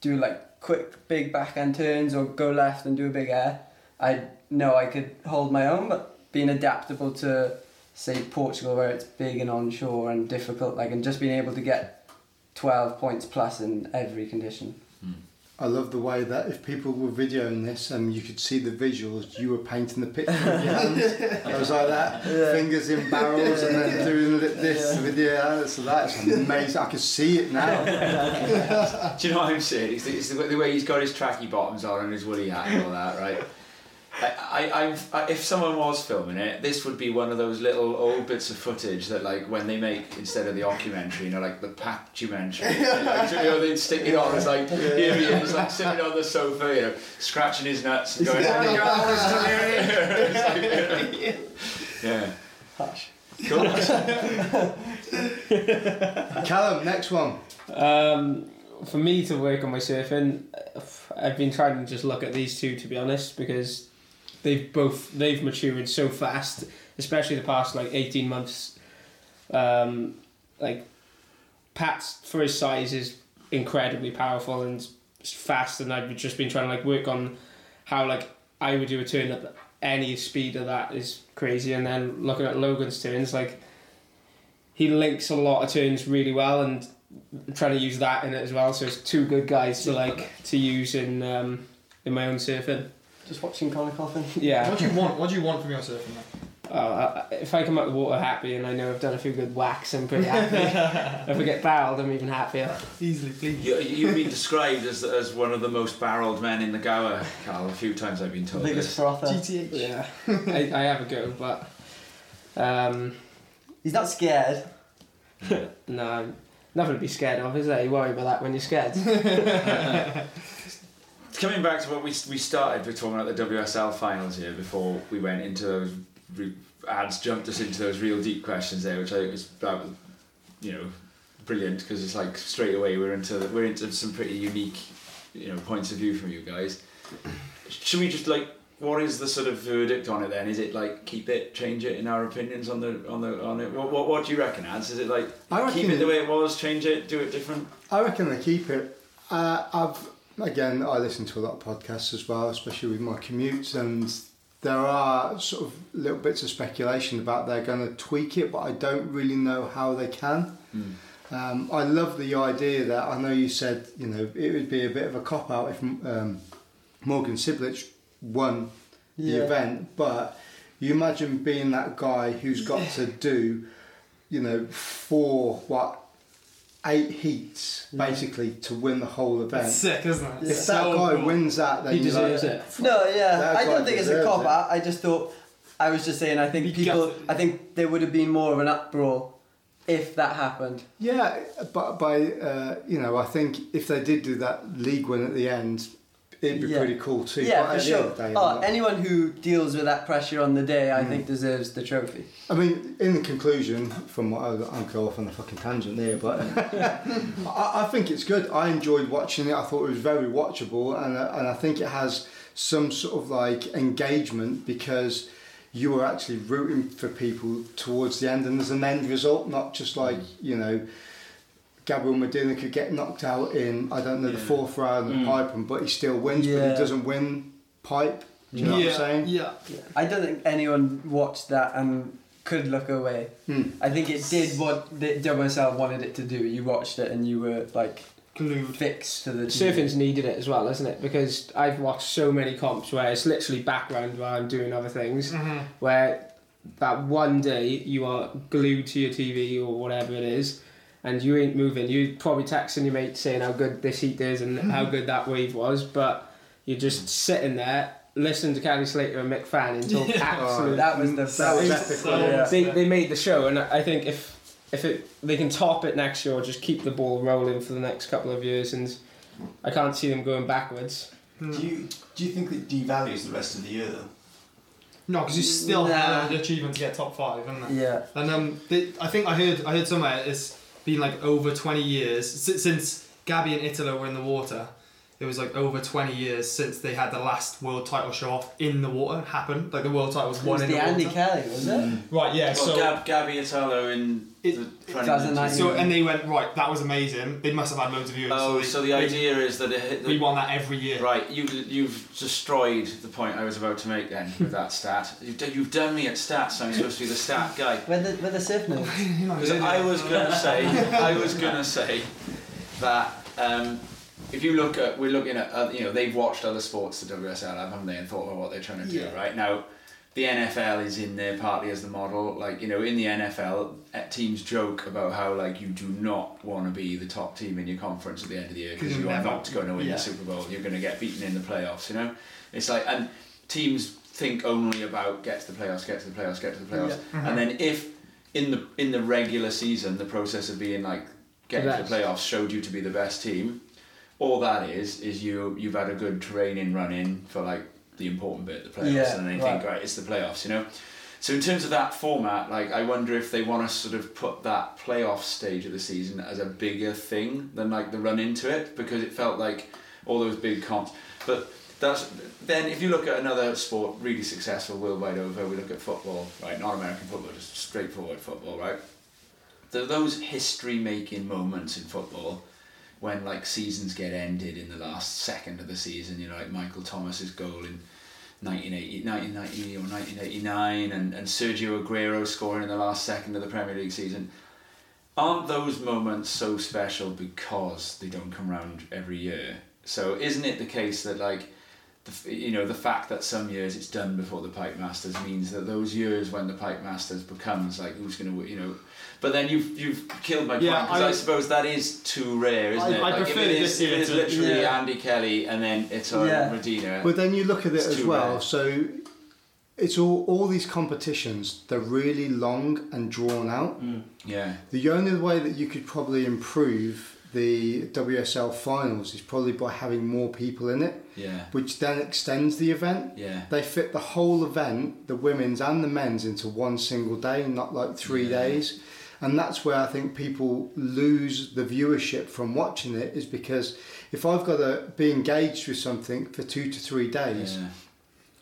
do like quick big backhand turns or go left and do a big air, I know I could hold my own, but being adaptable to say Portugal where it's big and onshore and difficult, like and just being able to get 12 points plus in every condition. Hmm. I love the way that if people were videoing this and you could see the visuals, you were painting the picture with your hands. I was like that, Yeah. fingers in barrels and then doing li- this Yeah. with your hands. So that's amazing. I can see it now. Do you know what I'm saying? It's the, it's the, the way he's got his tracky bottoms on and his woolly hat and all that, right? I, I, I've, if someone was filming it, this would be one of those little old bits of footage that, like, when they make instead of the documentary, you know, like the documentary, like, you know, they'd stick it on as like here he is, like sitting on the sofa, you know, scratching his nuts and going, "There you go, it's yeah. Hush. Cool. Callum, next one. Um, for me to work on my surfing, uh, I've been trying to just look at these two to be honest because they've both they've matured so fast, especially the past like eighteen months. Um, like Pat's for his size is incredibly powerful and fast, and I've just been trying to like work on how like I would do a turn at any speed of that is crazy, and then looking at Logan's turns like he links a lot of turns really well and trying to use that in it as well. So it's two good guys to like to use in um, in my own surfing. Just watching Conner Coffin. Yeah. What do you want? What do you want from your surfing? Then? Oh, I, I- if I come out the water happy and I know I've done a few good whacks, I'm pretty happy. if I get barreled, I'm even happier. Easily, please. You, you've been described as, as one of the most barreled men in the Gower, Carl. A few times I've been told Biggest this. frother. GTH. Yeah, I, I have a go, but um, He's not scared. no, nothing to be scared of, is there? You worry about that when you're scared. Coming back to what we, we started with talking about the WSL finals here before we went into those re- ads jumped us into those real deep questions there, which I think was that was, you know brilliant because it's like straight away we're into we're into some pretty unique you know points of view from you guys. Should we just like what is the sort of verdict on it then? Is it like keep it, change it in our opinions on the on the on it? What what, what do you reckon, Ads? Is it like I keep it the way it was, change it, do it different? I reckon they keep it. Uh, I've again, I listen to a lot of podcasts as well, especially with my commutes, and there are sort of little bits of speculation about they're going to tweak it, but I don't really know how they can. Um, I love the idea that I know you said you know it would be a bit of a cop out if um, Morgan Cibilic won the event, but you imagine being that guy who's got to do, you know, four what eight heats basically to win the whole event. It's sick, isn't it? If It's that so guy cool. wins that, then He you're like, deserves it. No, yeah, I don't think it's a cop out. I just thought, I was just saying, I think Be people. I think there would have been more of an uproar if that happened. Yeah, but by uh, you know, I think if they did do that league win at the end, it'd be Yeah. pretty cool too. yeah, but for sure. the day, oh, anyone who deals with that pressure on the day, I Mm. think deserves the trophy. I mean, in the conclusion, from what I, I'm going off on a fucking tangent there, but I, I think it's good. I enjoyed watching it. I thought it was very watchable, and uh, and I think it has some sort of like engagement because you were actually rooting for people towards the end, and there's an end result, not just like you know. Gabriel Medina could get knocked out in I don't know the fourth round of Mm. Pipe, but he still wins. But he doesn't win Pipe. Do you know yeah, what I'm saying? Yeah. I don't think anyone watched that and could look away. Hmm. I think it did what the WSL wanted it to do. You watched it and you were like Glued. fixed to the TV. Surfing's needed it as well, isn't it? Because I've watched so many comps where it's literally background while I'm doing other things. Mm-hmm. where that one day you are glued to your TV or whatever it is, and you ain't moving. You're probably texting your mate saying how good this heat is and how good that wave was, but you're just sitting there listening to Kelly Slater and Mick Fanning talk Yeah. absolute. That was the That was epic. So- Yeah. they, they made the show, and I think if if it they can top it next year or just keep the ball rolling for the next couple of years, and I can't see them going backwards. Hmm. Do you do you think that devalues the rest of the year though? No, because you still Nah. have the achievement to get top five, isn't it? Yeah. And um, they, I think I heard I heard somewhere it's been like over twenty years since, since Gabby and Italo were in the water. It was like over twenty years since they had the last world title show off in the water happen. Like the world title was It won was in the the Andy water. Kelly, was it? Right, yeah. Well, so Gab, Gabby Italo in It- the 2019. so and they went right. That was amazing. They must have had loads of viewers. Oh, they, so the they- idea is that it, we the, won that every year. right, you you've destroyed the point I was about to make then with that stat. You've, you've done me at stats. I'm supposed to be the stat guy. With the with the surf notes. You know, Because I was gonna say, I was gonna say that um, if you look at, we're looking at, uh, you know, they've watched other sports, the WSL have, haven't they, and thought about what they're trying to do, Yeah. right? Now, the NFL is in there partly as the model. Like, you know, in the NFL, uh, teams joke about how, like, you do not want to be the top team in your conference at the end of the year because you're never- not going to win yeah. the Super Bowl. You're going to get beaten in the playoffs, you know? It's like, and teams think only about get to the playoffs, get to the playoffs, get to the playoffs. Mhm. And then if in the in the regular season the process of being like getting to the playoffs showed you to be the best team, all that is is you you've had a good training run in for like the important bit, the playoffs, Yeah, and then you right. think right, it's the playoffs, you know. So in terms of that format, like I wonder if they want to sort of put that playoff stage of the season as a bigger thing than like the run into it, because it felt like all those big comps. But that's then if you look at another sport really successful worldwide over, we look at football, right? Not American football, just straightforward football, right? There are those history making moments in football when like seasons get ended in the last second of the season, you know, like Michael Thomas's goal in 1980, 1990 or 1989 and, and Sergio Aguero scoring in the last second of the Premier League season. Aren't those moments so special because they don't come around every year? So isn't it the case that like the, you know the fact that some years it's done before the Pipe Masters means that those years when the Pipe Masters becomes like who's going to you know but then you've you've killed my Yeah, point because I, I- suppose that is too rare isn't I- it I like prefer if it this is, if it is to- literally Yeah. Andy Kelly and then it's on Yeah. Medina But then you look at it as well. rare. So it's all all these competitions. They're really long and drawn out. Mm. yeah The only way that you could probably improve the WSL finals is probably by having more people in it, yeah which then extends the event. yeah They fit the whole event, the women's and the men's, into one single day, not like three Yeah. days. And that's where I think people lose the viewership from watching it, is because if I've got to be engaged with something for two to three days, yeah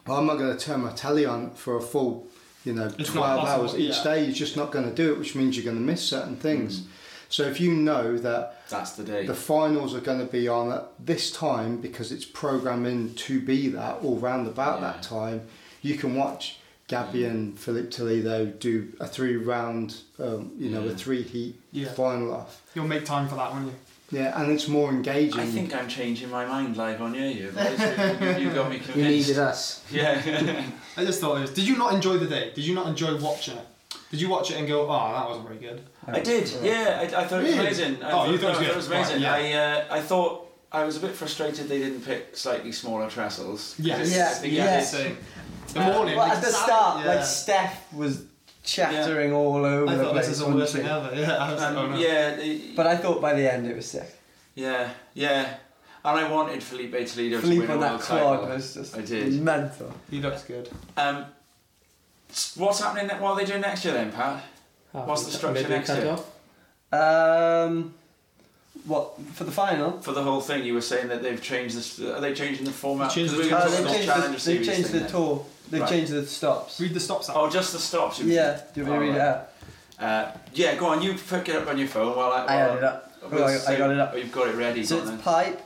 I'm not going to turn my telly on for a full, you know, It's 12 hours each yeah. day. You're just not going to do it, which means you're going to miss certain things. Mm. So if you know that that's the day the finals are going to be on at this time because it's programming to be that all round about Yeah. that time, you can watch Gabby and Philip Toledo do a three round, um, you know, a three heat Yeah. final off. You'll make time for that, won't you? Yeah, and it's more engaging. I think I'm changing my mind live on air you boys. you, you got me convinced You needed us. yeah I just thought it was. Did you not enjoy the day? Did you not enjoy watching it? Did you watch it and go, oh, that wasn't very good? I did, yeah. I, I thought it was Really? amazing. I Oh, you thought it was no, I good. was amazing. Right, I, uh, I thought I was a bit frustrated they didn't pick slightly smaller trestles. Yes. Yeah, I yeah. is- Same. The Uh, morning. Well, at the start, yeah. like Steph was chattering all over I the thought place. this is the wasn't worst she? thing ever. Yeah, I was like, oh Um, no. yeah, the- But I thought by the end it was sick. yeah, yeah. And I wanted Filipe Toledo to Philippe win a on that world quad title. was just I did. mental. He looks good. Um, s- what's happening? ne- What are they doing next year then, Pat? What's the structure next year? cut-off? Um, what for the final? For the whole thing, you were saying that they've changed this. Are they changing the format? Changed 'Cause the Uh, they've changed the, they've changed the tour. They've Right. changed the stops. Read the stops sign. Oh, just the stops. you were Yeah, do you want me to read it out? Uh, yeah, go on. You pick it up on your phone while I. I while had it up. we'll Oh, I- I got it up. Oh, you've got it ready. So it's then. pipe,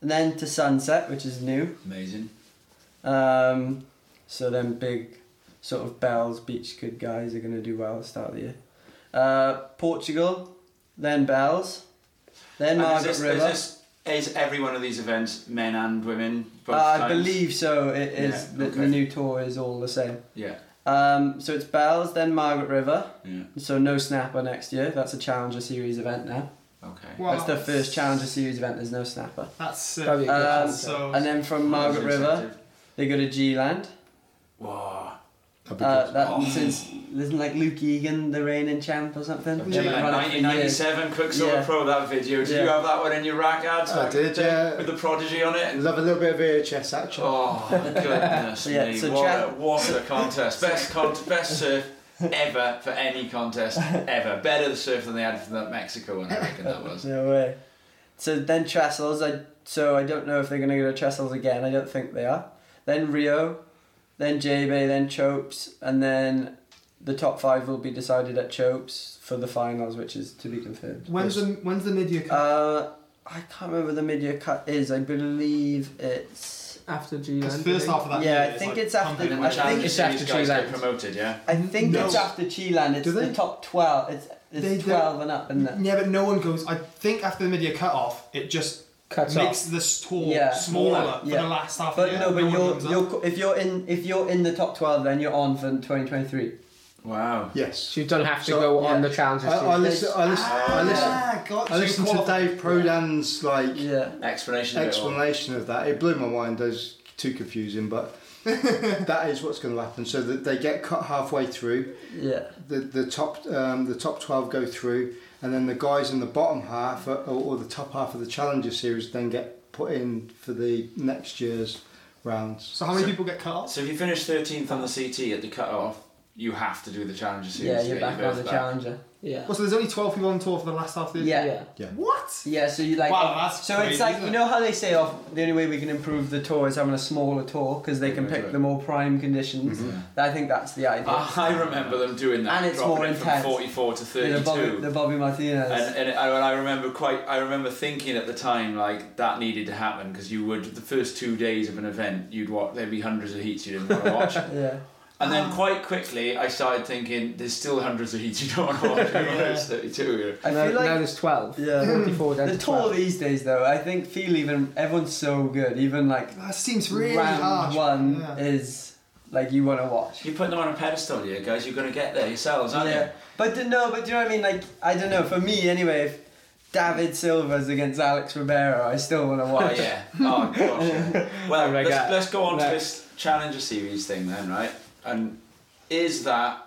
and then to sunset, which is new. Amazing. Um, so then big sort of bells, beach good guys are going to do well at the start of the year. Uh, Portugal, then bells, then And is Margaret this, River. Is, this, is every one of these events men and women? Both Uh, I believe so. It is Yeah, the, okay. the new tour is all the same. Yeah. Um, so it's bells, then Margaret River. Yeah. So no snapper next year. That's a Challenger Series event now. Okay. Well, That's the first Challenger Series event. There's no snapper. That's uh, That'd a good Um, so. And then from Margaret River, they go to G Land. Whoa. That'd Uh, that Oh. since isn't like Luke Egan the reigning champ or something. Yeah, They've been running for years. 1997 Quiksilver Yeah. Pro that video. Did Yeah. you have that one in your rack ads? I did, yeah. With the prodigy on it. love a little bit of VHS action. Oh goodness So, yeah, me! so what, Chad- a, what a contest! Best con- best surf ever for any contest ever. Better the surf than they had for that Mexico one. I reckon that was. No way. So then Trestles. I so I don't know if they're gonna go to Trestles again. I don't think they are. Then Rio, then J Bay, then Chopes, and then the top five will be decided at Chopes for the finals, which is to be confirmed. when's the when's the mid year cut? Uh, I can't remember the mid-year cut is. I believe it's. After G Because first half of that Yeah, year I is think like it's after- pumping And and I think it's after guys get promoted, yeah. I think No. it's after G Land. It's the top twelve. It's it's They- they- twelve and up, isn't it? Yeah, but no one goes. I think after the mid year cut off, it just Cuts makes off. this tour Yeah. smaller for the last half of But the year. no, but one you're, you're if you're in if you're in the top twelve, then you're on for twenty twenty three. Wow. Yes. So you don't have to So, go on yeah. the Challenger I, I listen. I listen. I listen. Ah, God, I so listened to Dave Prodan's like Yeah. Explanation of explanation of that. It blew my mind. It was too confusing, but that is what's going to happen. So that they get cut halfway through. Yeah. The the top um, the top twelve go through, and then the guys in the bottom half uh, or, or the top half of the Challenger Series then get put in for the next year's rounds. So how many So- people get cut off? So if you finish 13th on the CT at the cut-off, you have to do the Challenger Series. Yeah, you're back on the back. challenger. Yeah. Well, so there's only 12 people on tour for the last half of the Yeah. yeah. What? Yeah, so you like. Wow, that's so crazy, it's like isn't you know how they say off the only way we can improve the tour is having a smaller tour because they can pick right. the more prime conditions. I think that's the idea. Ah, I remember them doing that, And it's more it intense. from 44 to Yeah, 32. the Bobby, the Bobby Martinez. And, and I, and I remember quite. I remember thinking at the time like that needed to happen because you would the first two days of an event you'd watch there'd be hundreds of heats you didn't want to watch, yeah. And then ah. quite quickly I started thinking there's still hundreds of heats you don't want to watch. yeah. It's 32. I now, feel like now there's 12. Yeah. 44 down the to tour these days though, I think feel even everyone's so good. Even like That seems really round harsh. one Yeah. is like you want to watch. You put them on a pedestal, yeah, guys. You're going to get there yourselves, aren't you? Yeah, but d- no, but do you know what I mean? Like I don't know. For me anyway, if Deivid Silva's against Alex Ribeiro, I still want to you? Oh watch. yeah. Oh gosh. Well, Oh let's, let's go on to this Challenger Series thing then, right? And is that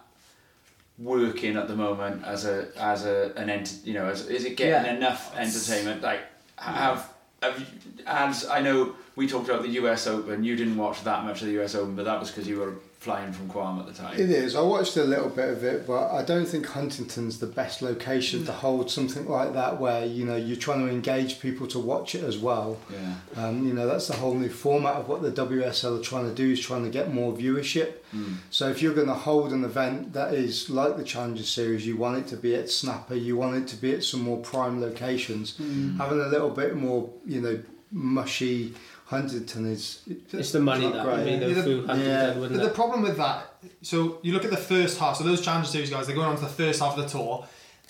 working at the moment as a as a an ent- you know as, is it getting Yeah. enough entertainment like have have you, as I know we talked about the US Open you didn't watch that much of the US Open but that was because you were flying from Guam at the time It is. I watched a little bit of it, but I don't think Huntington's the best location to hold something like that, where you know you're trying to engage people to watch it as well. yeah Um, you know that's the whole new format of what the WSL are trying to do is trying to get more viewership. Mm. So if you're going to hold an event that is like the Challenger Series, you want it to be at Snapper, you want it to be at some more prime locations. Having a little bit more, you know, mushy Huntington is It's the money that great. would be the Yeah, the- food yeah. done, But wouldn't the it? problem with that, so you look at the first half, so those Challenger Series guys, they're going on to the first half of the tour,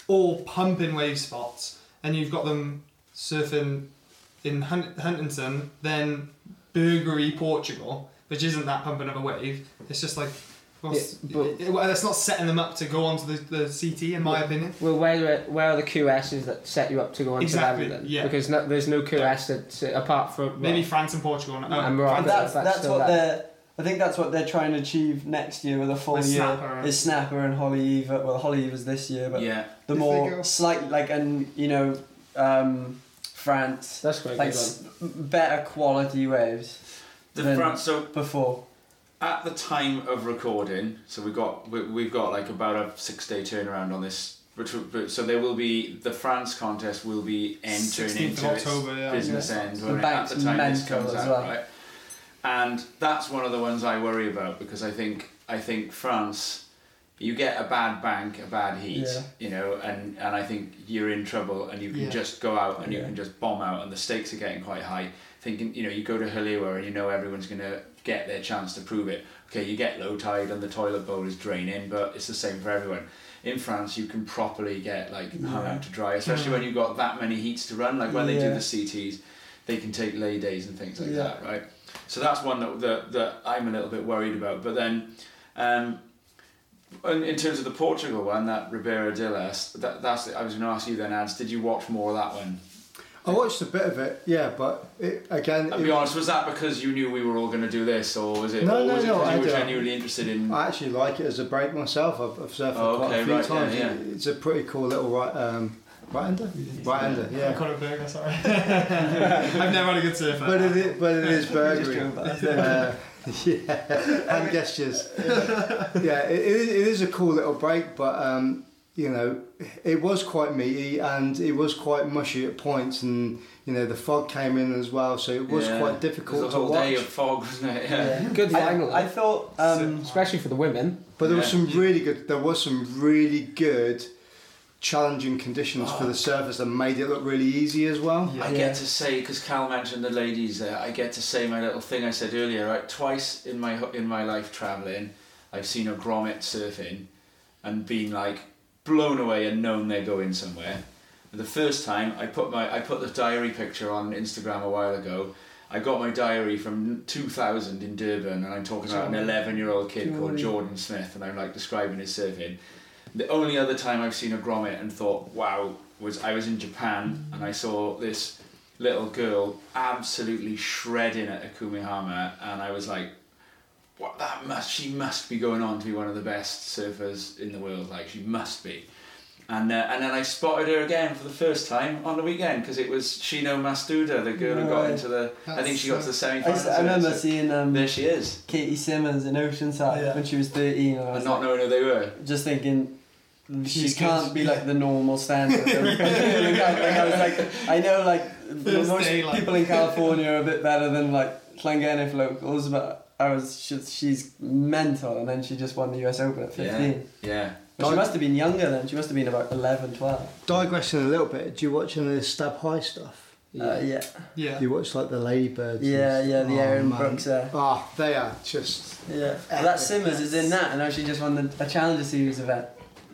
all pumping wave spots, and you've got them surfing in Hun- Huntington, then Burgery, Portugal, which isn't that pumping of a wave. It's just like, well, Yeah, s- but- it- well, it's not setting them up to go onto the, the CT, in my opinion. Well, where, where are the QSs that set you up to go on Exactly, to them then? yeah. Because no, there's no QS that, apart from... Maybe well, France and Portugal. No, And Morocco. And that's that's that's what that. they're. I think that's what they're trying to achieve next year with a full With year. Snapper and- Is Snapper and Haleiwa. Well, Haleiwa's this year, but yeah the If more slight like and you know, um, France That's quite a like good s- better quality waves the Then- front so before. At the time of recording, so we've got we, we've got like about a six day turnaround on this. Which, will- but- so there will be the France contest will be entering 16th into of its yeah. business Yeah. end The when it, at the time this mental comes out, well. right? And that's one of the ones I worry about because I think I think France, you get a bad bank, a bad heat, Yeah. you know, and and I think you're in trouble and you can Yeah. just go out and you can just bomb out and the stakes are getting quite high. Thinking, you know, you go to Haleiwa and you know everyone's going to get their chance to prove it. Okay, you get low tide and the toilet bowl is draining, but it's the same for everyone. In France, you can properly get like hung Yeah. out to dry, especially when you've got that many heats to run. Like when they do the CTs, they can take lay days and things like Yeah. that, right? So that's one that, that that I'm a little bit worried about. But then, um, in, terms of the Portugal one, that Ribeiro Dilas, that that's I was going to ask you then, Ads. Did you watch more of that one? I watched a bit of it, yeah, but it, again, I'll it- be honest, was that because you knew we were all going to do this, or was it? No, or no, was no, it 'cause I you were don't. genuinely interested in? I actually like it as a break myself. I've, I've surfed Oh, it quite okay, a few right, yeah, times. yeah. It's a pretty cool little right, um, right hander, right hander, yeah. Conor Berger, sorry. I've never had a good surfer. But it is, but it is Just burgery. going past Uh, yeah, and gestures. yeah, it, it, is, it is a cool little break, but um, you know, it was quite meaty and it was quite mushy at points, and you know, the fog came in as well, so it was Yeah. quite It was difficult a to whole watch. day of fog, wasn't it? Yeah. Good final, I, I thought um, especially for the women. But there was some really good. There was some really good, challenging conditions for the surface that made it look really easy as well. Yeah. I get to say because Cal mentioned the ladies there. I get to say my little thing I said earlier. Right, twice in my in my life traveling, I've seen a grommet surfing, and been like blown away and known they're going somewhere. The first time I put my I put the diary picture on Instagram a while ago. I got my diary from 2000 in Durban, and I'm talking about an 11 year old kid called Jordan. Jordan Smith, and I'm like describing his surfing. The only other time I've seen a grommet and thought, wow, was I was in Japan and I saw this little girl absolutely shredding at Akumihama, and I was like, what that must she must be going on to be one of the best surfers in the world. Like she must be. And, uh, and then I spotted her again for the first time on the weekend because it was Shino Matsuda, the girl who got Right. into the. I think she got to the semi I, finals. s- I remember seeing um, There she is. Caity Simmers in Oceanside Yeah. when she was 13 and I was And not knowing who they were. just thinking she She's can't good. be like the normal standard. like, I was like, I know like First most day, like- people in California are a bit better than like Llangennith locals, but I was she, she's mental, and then she just won the US Open at 15. Yeah. But she must have been younger then. She must have been about 11, 12. Digressing a little bit, do you watch any of the Stab High stuff? Uh, yeah, Yeah. Do you watch like the Ladybirds? and yeah, stuff? yeah. The Oh, Aaron man. Brooks. Uh, Oh, they are just. yeah, well, that Simmers is in that, and now she just won the, a Challenger Series event.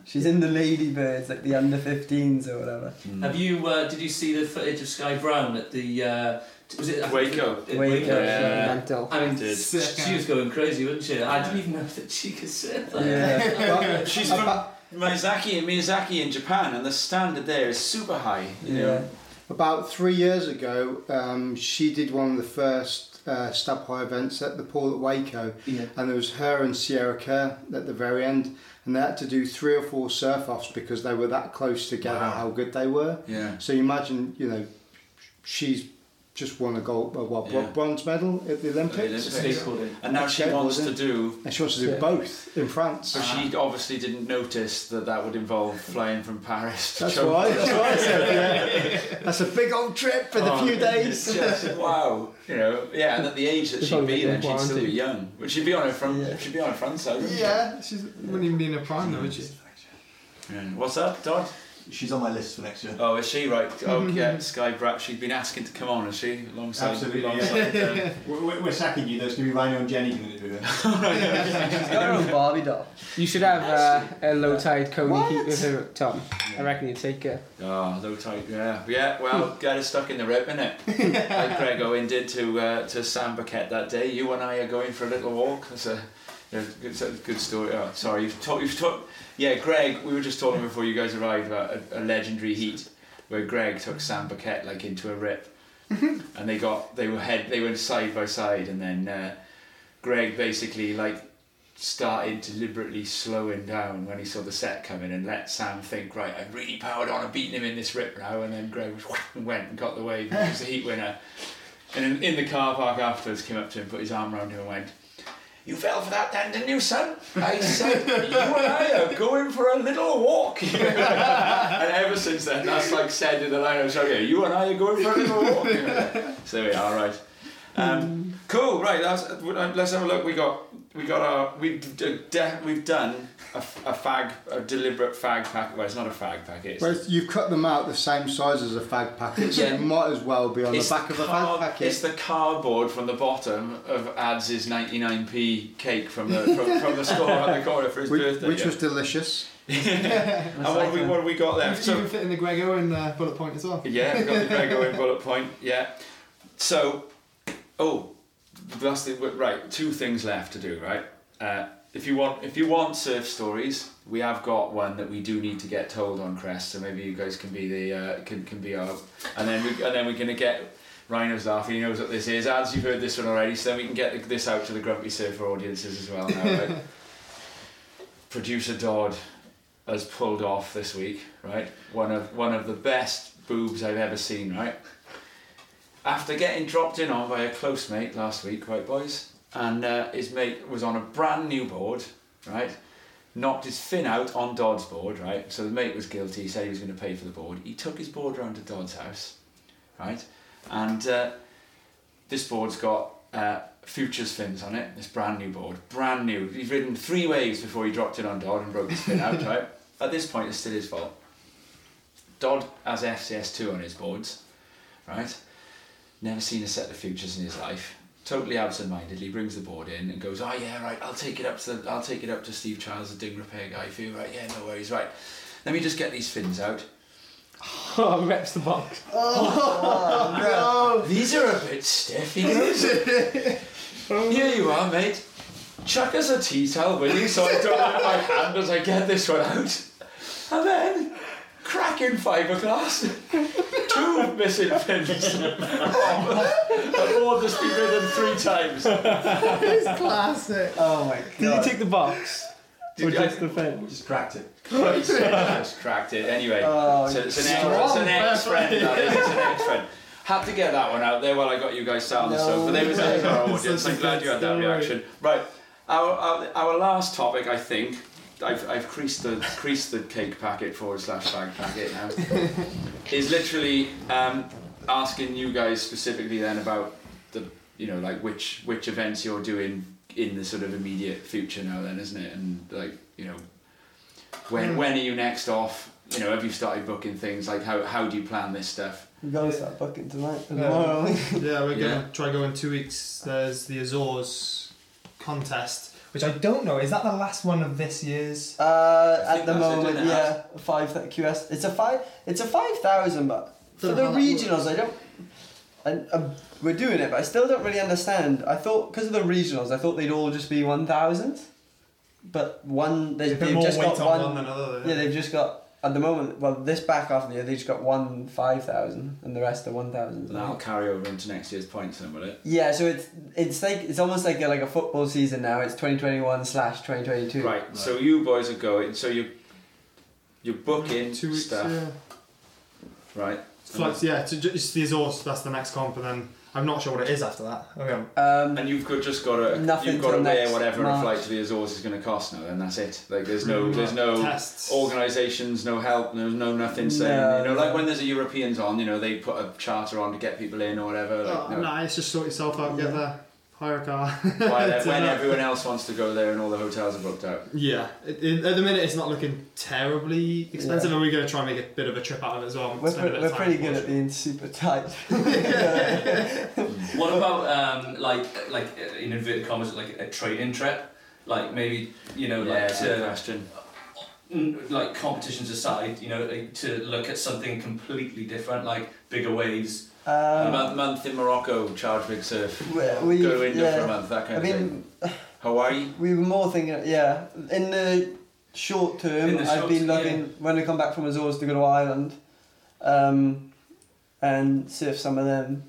She's in the Ladybirds, like the under 15s or whatever. Mm. Have you? Uh, did you see the footage of Sky Brown at the? Was it Waco. At Waco, Yeah. Mental. I mean, Did. she, she was going crazy, wasn't she? I didn't even know that she could surf. Like Yeah. She's from Miyazaki, Miyazaki in Japan, and the standard there is super high. You Yeah. know. About three years ago, um, she did one of the first uh, Stab High events at the pool at Waco, Yeah. and there was her and Sierra Kerr at the very end, and they had to do three or four surf offs because they were that close together, Wow. how good they were. Yeah. So you imagine, you know, she's just won a gold, uh, what, Yeah. bronze medal at the Olympics, Olympics. Skateboarding. And now she Skateboarding. wants to do. and she wants to do Yeah. both in France. So she obviously didn't notice that that would involve flying from Paris to That's Chongqing. why. That's why I said. Yeah. That's a big old trip for the Oh, few days. just, wow, you know, yeah, and at the age that she'd be then, been she'd still be young. But she'd be on her front, Yeah. she'd be on her front side. wouldn't she? Yeah, she wouldn't even be in a prime though, would she? What's up, Dodd? She's on my list for next year. Oh, is she right? Oh, yeah, Sky Brat. She's been asking to come on, has she? Alongside, Absolutely, alongside, uh, We're, we're, we're sacking you. There's going to be Rhino and Jenny going to do it. She's got her Barbie doll. You should have uh, a low tide Coney heat with her, Tom. I reckon you'd take her. Oh, low tide, yeah. Yeah, well, get her stuck in the rip, innit? like Greg Owen did to uh, to Sam Burkett that day. You and I are going for a little walk. That's a, yeah, good, it's a good story. Oh, sorry, you've talked. You've talked. Yeah, Greg. We were just talking before you guys arrived about a, a legendary heat where Greg took Sam Burkett like into a rip, and they got they were head they went side by side, and then uh, Greg basically like started deliberately slowing down when he saw the set coming and let Sam think, right, I've really powered on and beaten him in this rip now. And then Greg went and got the wave and was the heat winner. And in, in the car park afterwards, came up to him, put his arm around him and went, you fell for that then, didn't you, son? I said, you and I are going for a little walk. and ever since then, that's like said in the line of yeah, you and I are going for a little walk. so we are, right. Um, cool, right, let's have a look. We got, we got our, we've, d- de- we've done a, f- a fag, a deliberate fag packet. Well, it's not a fag packet. Well, you've cut them out the same size as a fag packet, so Yeah. it might as well be on it's the back of a card- fag packet. It's the cardboard from the bottom of Ads' 99p cake from the from, from the store at the corner for his Which, birthday. which yeah. was delicious. and what have we, what have we got left? You So, even fit in the Greg Owen uh, bullet point as well. yeah, we've got the Greg Owen bullet point. Yeah. So, oh, that's the right. Two things left to do. Right. Uh, if you want, if you want surf stories, we have got one that we do need to get told on Crest. So maybe you guys can be the uh, can can be our, and then we and then we're gonna get. Rhino's laughing. He knows what this is. As you've heard this one already, so then we can get this out to the Grumpy Surfer audiences as well. Now, right? Producer Dodd has pulled off this week, right? One of one of the best boobs I've ever seen, right? After getting dropped in on by a close mate last week, right, boys, and uh, his mate was on a brand new board, right? Knocked his fin out on Dodd's board, right? So the mate was guilty. He said he was going to pay for the board. He took his board round to Dodd's house, right? And uh, this board's got uh, futures fins on it. This brand new board, brand new. He's ridden three waves before he dropped it on Dodd and broke his fin out. Right. At this point, it's still his fault. Dodd has FCS2 on his boards, right? Never seen a set of futures in his life. Totally absent-mindedly brings the board in and goes, "Oh yeah, right. I'll take it up to the, I'll take it up to Steve Charles, the ding repair guy for you, right? Yeah, no worries, right. Let me just get these fins out. Oh, reps the box. Oh, no. These are a bit stiff, he goes. Here you are, mate. Chuck us a tea towel, will you, so I don't have my hand as I get this one out. And then, cracking fiberglass. Two missing fins. the board has been ridden three times. It's classic. Oh my god. Did you god. take the box? Or Did I- just the fence? Just cracked it. Christ, I just cracked it. Anyway, Oh, so it's an, ex, strong. it's an ex-friend. It's an ex-friend. Had to get that one out there while I got you guys sat on the No. sofa. There was there our audience. Such a I'm glad you had that story. reaction. Right, our, our our last topic, I think. I've, I've creased the creased the cake packet forward slash bag packet now. is literally um, asking you guys specifically then about the you know like which which events you're doing in the sort of immediate future now then isn't it and like you know when when are you next off you know have you started booking things like how how do you plan this stuff We gotta start booking tonight and Yeah. tomorrow. Yeah, we're gonna try go in two weeks. There's the Azores contest, which I don't know. Is that the last one of this year's? Uh, at the moment, isn't yeah, five th- QS. It's a five. It's a five thousand, but for the know how that regionals, I don't. And um, we're doing it, but I still don't really understand. I thought because of the regionals, I thought they'd all just be one thousand, but one they, They put they've just got on one. one than another. yeah, they've just got at the moment. Well, this back half of the year, they just got one five thousand, and the rest are one thousand. that'll carry over into next year's points then will it Yeah, so it's it's like it's almost like a, like a football season now. It's twenty twenty one slash twenty twenty two. right so you boys are going so you you're booking two weeks. stuff Yeah. right Flights. Yeah, to, ju- it's the Azores. That's the next comp, and then I'm not sure what it is after that. Okay. Um, And you've got, just got to Nothing you've got to till weigh next whatever a flight to the Azores is going to cost now. and that's it. Like there's no Mm, there's no tests. organisations, no help, there's no nothing saying. No, you know, like when there's a Europeans on, you know, they put a charter on to get people in or whatever. Like, Oh, no. nah, it's just sort yourself out, get there, hire a car. While, when enough. everyone else wants to go there and all the hotels are booked out. Yeah, it, it, at the minute it's not looking terribly expensive, and we're going to try and make a bit of a trip out of it as well. we're, pre- we're pretty good at being super tight. What about um, like like uh, in inverted commas like a training trip? Like maybe you know yeah, like good to question. mm, like competitions aside, you know, to look at something completely different, like bigger waves. A Um, month, month in Morocco, charge big surf. we, we, Go India for a month, that I kind of thing. Hawaii. we were more thinking, yeah, in the short term, the I've short- been looking when I come back from Azores to go to Ireland, um, and surf some of them,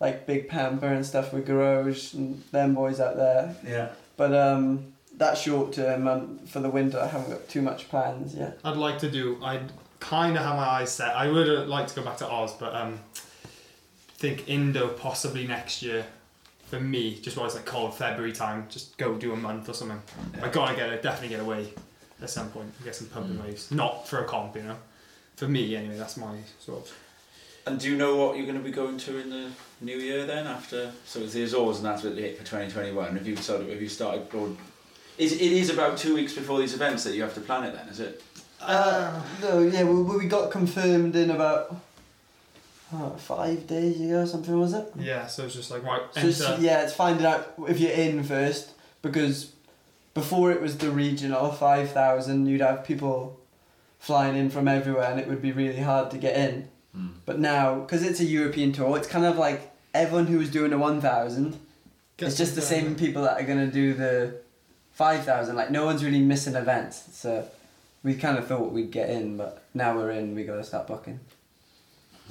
like Big Pamper and stuff with Garage and them boys out there. Yeah. But um, that short term um, for the winter, I haven't got too much plans yet. I'd like to do. I'd kind of have my eyes set. I would uh, like to go back to Oz, but um, think Indo possibly next year. For me, just while it's like cold February time, just go do a month or something. I gotta get it, definitely get away at some point. Get some pumping waves, not for a comp, you know. For me, anyway, that's my sort of. And do you know what you're going to be going to in the new year then? After so it's the Azores and that's what it for 2021. Have you sort of have you started? Or is it is about two weeks before these events that you have to plan it then? Is it? Uh, no, yeah, we, we got confirmed in about oh, five days ago, something was it? Yeah, so it's just like right. So it's, yeah, it's finding out if you're in first because before it was the regional five thousand, you'd have people flying in from everywhere, and it would be really hard to get in. Hmm. But now, because it's a European tour, it's kind of like everyone who was doing the one thousand. It's just the same people that are gonna do the five thousand. Like no one's really missing events, so we kind of thought we'd get in, but now we're in. We gotta start booking.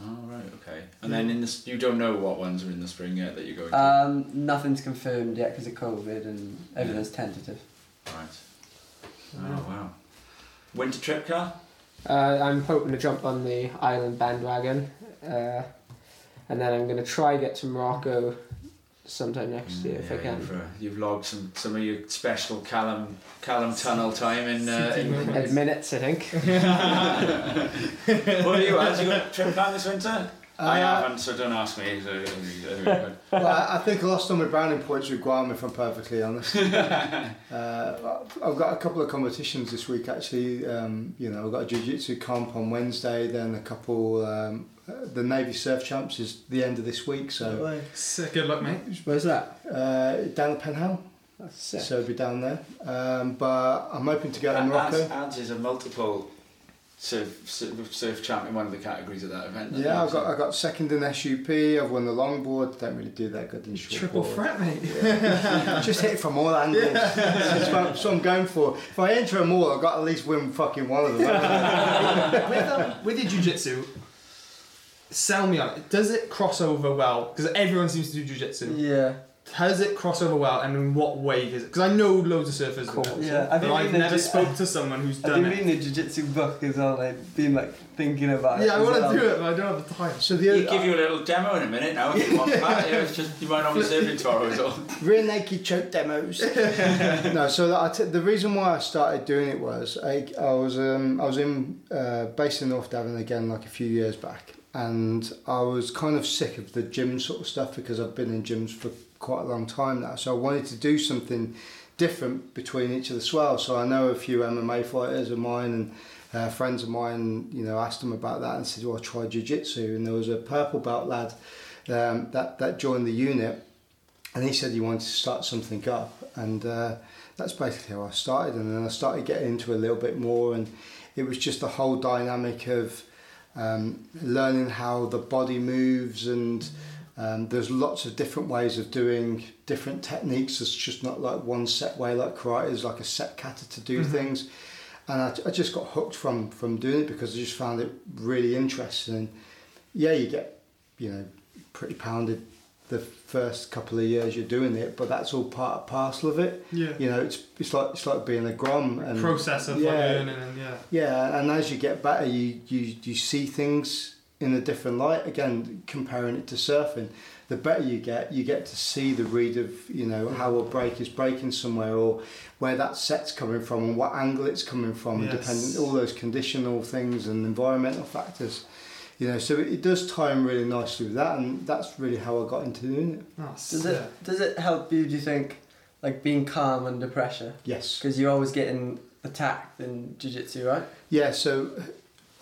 Oh right, okay. And then in this, you don't know what ones are in the spring yet that you're going to. Um, nothing's confirmed yet because of COVID and everything's tentative. right. Oh wow. Winter trip car. Uh, I'm hoping to jump on the island bandwagon, uh, and then I'm going to try get to Morocco sometime next year if I can. You've, uh, you've logged some some of your special Callum Callum tunnel time in. Uh, in Eight minutes, I think. what are you? Has you got a trip plan this winter? I Uh, haven't, so don't ask me. So, anyway, well, I I think I lost on my browning points with Guam, if I'm perfectly honest. uh, I've got a couple of competitions this week, actually. Um, you know, I've got a jiu-jitsu comp on Wednesday, then a couple. Um, uh, the Navy Surf Champs is the end of this week, so Sick, good luck, mate. Where's that? uh, down at Penhale, That's sick. so I'll be down there. Um, but I'm hoping to go to Ads, Morocco. Ads is a multiple surf, surf, surf champ in one of the categories of that event. Yeah, he? I got I got second in SUP. I've won the longboard. Don't really do that good in short Triple board. threat, mate. Just hit it from all angles. That's, what, that's what I'm going for. If I enter them all, I've got to at least win fucking one of them. with, um, with your jiu-jitsu, sell me on it. Does it cross over well? Because everyone seems to do jiu-jitsu. Yeah. Does it cross over well, and in what way is it? Because I know loads of surfers. Cool. do Yeah, I've but I've never a- spoke to someone who's I've done been it. reading the jiu-jitsu book as well, like been like thinking about it. Yeah, I as want well. to do it, but I don't have the time. So He'll give you a little demo in a minute now if you want that. Yeah, it's just you might not be surfing tomorrow at all. rear naked choke demos. no, so that I t- the reason why I started doing it was I, I was um, I was in uh, based in North Devon again like a few years back, and I was kind of sick of the gym sort of stuff because I've been in gyms for quite a long time now. So I wanted to do something different between each of the swells. So I know a few MMA fighters of mine and. Uh, friends of mine, you know, asked them about that and said, "Well, try jiu-jitsu." And there was a purple belt lad um, that that joined the unit, and he said he wanted to start something up and uh, that's basically how I started and then I started getting into a little bit more and it was just the whole dynamic of um, learning how the body moves and um, there's lots of different ways of doing different techniques. It's just not like one set way like karate is like a set kata to do Mhm. things. And I, I just got hooked from from doing it because I just found it really interesting. And yeah you get you know pretty pounded the first couple of years you're doing it, but that's all part and parcel of it. Yeah. You know, it's it's like it's like being a grom and Process of yeah, learning and yeah. yeah, and as you get better, you you you see things in a different light. Again, comparing it to surfing, the better you get, you get to see the read of you know how a break is breaking somewhere or where that set's coming from and what angle it's coming from, and Yes. depending all those conditional things and environmental factors. You know, so it, it does tie in really nicely with that, and that's really how I got into doing it. Oh, Does yeah. it does it help you? Do you think like being calm under pressure? Yes. Because you're always getting attacked in jiu-jitsu, right? Yeah, so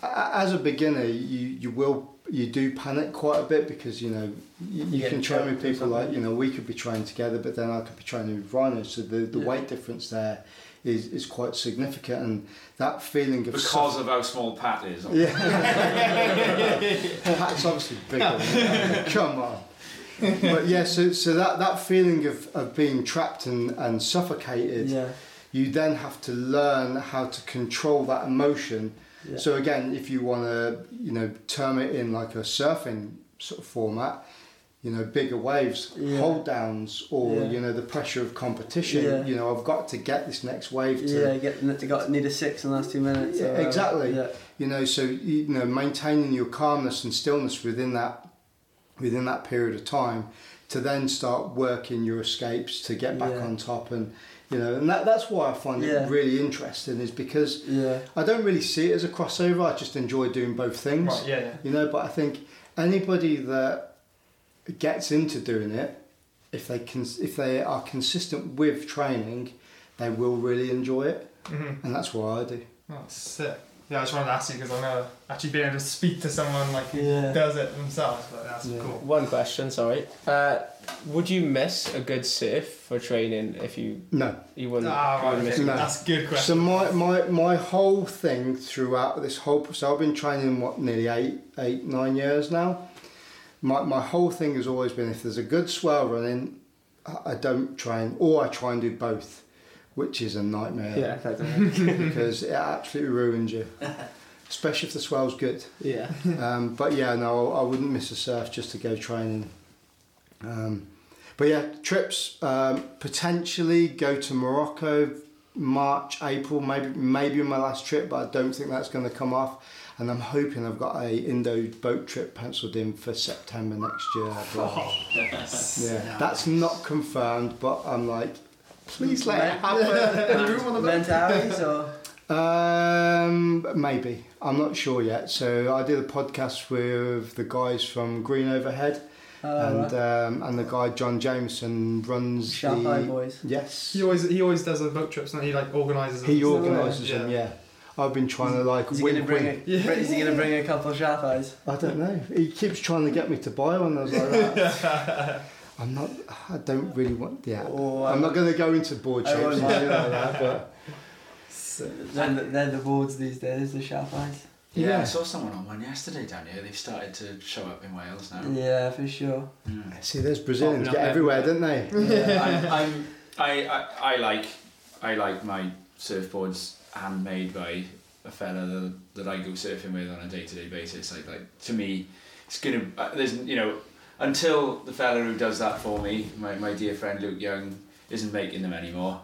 as a beginner, you, you will you do panic quite a bit because you know you, You you can train with people like you know we could be training together, but then I could be training with Rhino, so the, the Yeah. weight difference there is, is quite significant, and that feeling of Because of how small Pat is. yeah, Pat's obviously bigger. than. Come on. But yeah, so so that, that feeling of, of being trapped and, and suffocated, Yeah. you then have to learn how to control that emotion yeah. so again, if you want to, you know, term it in like a surfing sort of format, you know, bigger waves, Yeah. hold downs, or Yeah. you know, the pressure of competition. Yeah. You know, I've got to get this next wave to, yeah, get you got need a six in the last two minutes. Yeah, or uh, exactly. Yeah. you know, so you know, maintaining your calmness and stillness within that, within that period of time, to then start working your escapes to get back Yeah. on top and. You know, and that, that's why I find Yeah. it really interesting is because Yeah. I don't really see it as a crossover. I just enjoy doing both things. Right, yeah, yeah. You know, but I think anybody that gets into doing it, if they can, if they are consistent with training, they will really enjoy it, Mm-hmm. and that's what I do. Oh, sick. Yeah, I just wanted to ask you because I've never actually been able to speak to someone like who Yeah. does it themselves, but that's Yeah. cool. One question, sorry. Uh, would you miss a good surf for training if you No. you wouldn't? Ah, you right, wouldn't miss. No. That's a good question. So my, my my whole thing throughout this whole so I've been training what nearly eight eight nine years now. My my whole thing has always been if there's a good swell running, I I don't train or I try and do both, which is a nightmare. Yeah, because it absolutely ruins you, especially if the swell's good. yeah. Um, but yeah, no, I wouldn't miss a surf just to go training. Um, but yeah, trips um, potentially go to Morocco, March, April, maybe maybe my last trip, but I don't think that's going to come off. And I'm hoping I've got a Indo boat trip penciled in for September next year. But, yeah, that's not confirmed, but I'm like, please let it happen. Mentalities or Um, maybe. I'm not sure yet. So I did a podcast with the guys from Green Overhead, uh, and um, and the guy John Jameson runs Sharp the. Eye Boys. Yes. He always he always does the boat trips, and he like organises. He them. organises Yeah. them. Yeah. I've been trying to like Is he gonna bring wink. a, Is he gonna bring a couple of sharp eyes? I don't know. He keeps trying to get me to buy one. I was like, that. I'm not. I don't really want. Yeah. Or I'm not going to go into board I shapes won't and mind shit like that, but They're the, they're the boards these days, the sharp eyes. Yeah, Yeah. I saw someone on one yesterday down here. They've started to show up in Wales now. Yeah, for sure. Mm. see, there's Brazilians Popping get up everywhere, don't they? Yeah, I'm, I'm, I, I, I like I like my surfboards handmade by a fella that, that I go surfing with on a day to day basis. Like like to me, it's gonna uh, there's you know until the fella who does that for me, my, my dear friend Luke Young, isn't making them anymore.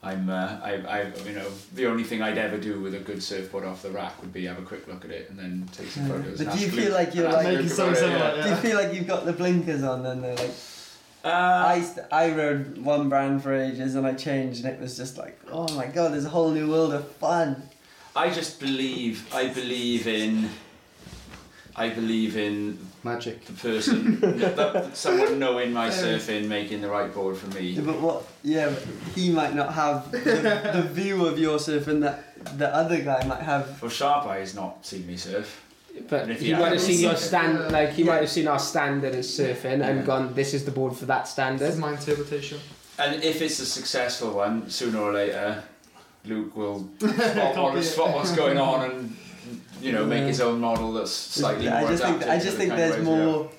I'm, uh, I, I, you know, the only thing I'd ever do with a good surfboard off the rack would be have a quick look at it and then take some Yeah. photos. But do you feel Luke- like you're like making something similar? Yeah. Do you feel like you've got the blinkers on and they're like Uh, I, st- I rode one brand for ages and I changed and it was just like oh my god there's a whole new world of fun I just believe, I believe in, I believe in Magic. the person, that, that someone knowing my surfing, making the right board for Yeah, me. but what yeah but he might not have the, the view of your surfing that the other guy might have Well, Sharp Eye's not seen me surf. But And if he you might have seen your stand, yeah. Uh, like he Yeah. might have seen our standard as surfing Yeah. and gone, "This is the board for that This standard." is my interpretation. And if it's a successful one, sooner or later, Luke will spot, Copy what, spot what's going on and you know make his own model that's slightly I more just think I just think there's ways we more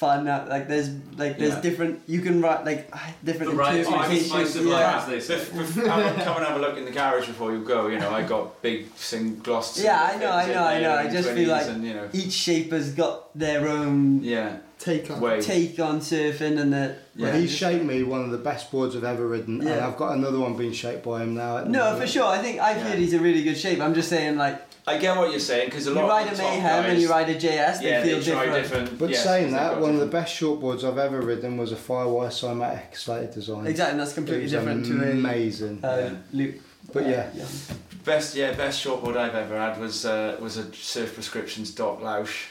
fun out like there's like there's Yeah. different you can write like different Variety of interpretations spice of yeah. life, as they say. Bef- bef- have a- come and have a look in the garage before you go. You know, I got big sing glossed. Yeah, I know, I know, I know. I just feel 20s like- and, you know, each shape has got their own yeah, Take on. way. take on surfing and the Yeah. Well, he shaped me one of the best boards I've ever ridden, and Yeah. I've got another one being shaped by him now. at the no moment. for sure I think I've Yeah. heard he's a really good shape I'm just saying like I get what you're saying because a you lot ride of a the top Mayhem guys, and you ride a JS they yeah, feel they try different. different. But yes, saying 'cause they've that, got one of the different- best shortboards I've ever ridden was a Firewire Cymatic Slater Design. exactly and that's completely was different to a amazing. uh, Yeah. Luke But yeah. Best, yeah, best shortboard I've ever had was uh, was a Surf Prescriptions Doc Lausch,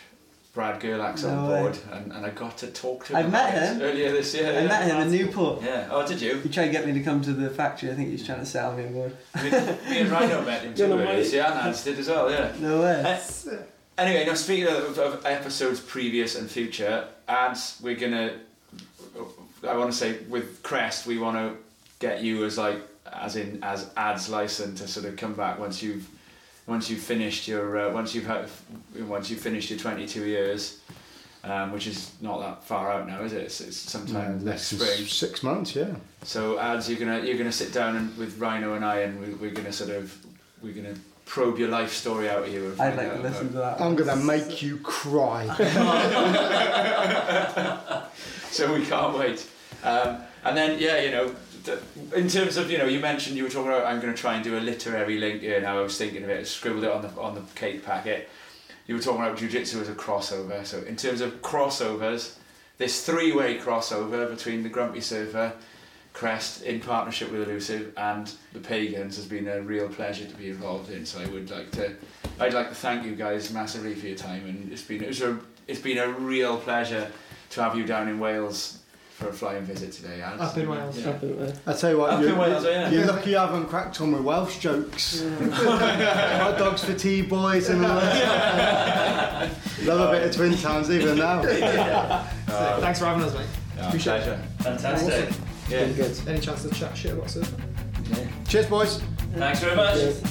Brad Gerlach's No on board, and, and I got to talk to him. I've met him. earlier this year. I yeah. met him in Newport Yeah. Oh, did you? he tried to get me to come to the factory I think he was trying to sell me a board me, me and Rhino met him Yeah, too. no, earlier mate. this year, and Hans did as well. Yeah. no way Uh, Anyway, now speaking of, of episodes previous and future, Adz, we're gonna. I want to say with Crest, we want to get you as like as in as Adz Lison to sort of come back once you've once you've finished your uh, once you've had once you've finished your twenty two years, um, which is not that far out now, is it? It's, it's No, sometime less next than spring. six months, yeah. So Adz, you're gonna you're gonna sit down and with Rhino and I, and we, we're gonna sort of we're gonna probe your life story out of you. I'd like out to about- listen to that I'm gonna make you cry. so we can't wait. Um, and then, yeah, you know, th- in terms of, you know, you mentioned you were talking about I'm going to try and do a literary link here. Now I was thinking of it, I scribbled it on the on the cake packet. You were talking about jiu-jitsu as a crossover. So in terms of crossovers, this three-way crossover between the Grumpy Surfer, Crest in partnership with Elusive and the Pagans has been a real pleasure to be involved in. So I would like to, I'd like to thank you guys massively for your time, and it's been it's, a, it's been a real pleasure to have you down in Wales for a flying visit today, Alex. Up in Wales. Yeah. Up in there. I tell you what, Up you, in Wales, yeah. you're lucky I haven't cracked on with Welsh jokes. Hot dogs for tea boys and all that. Love a bit of Twin Towns even now. Uh, Thanks for having us, mate. uh, Appreciate it. pleasure. Fantastic. Yeah. Been good. Any chance to chat shit about surfing? Cheers, boys. Thanks very much. Cheers.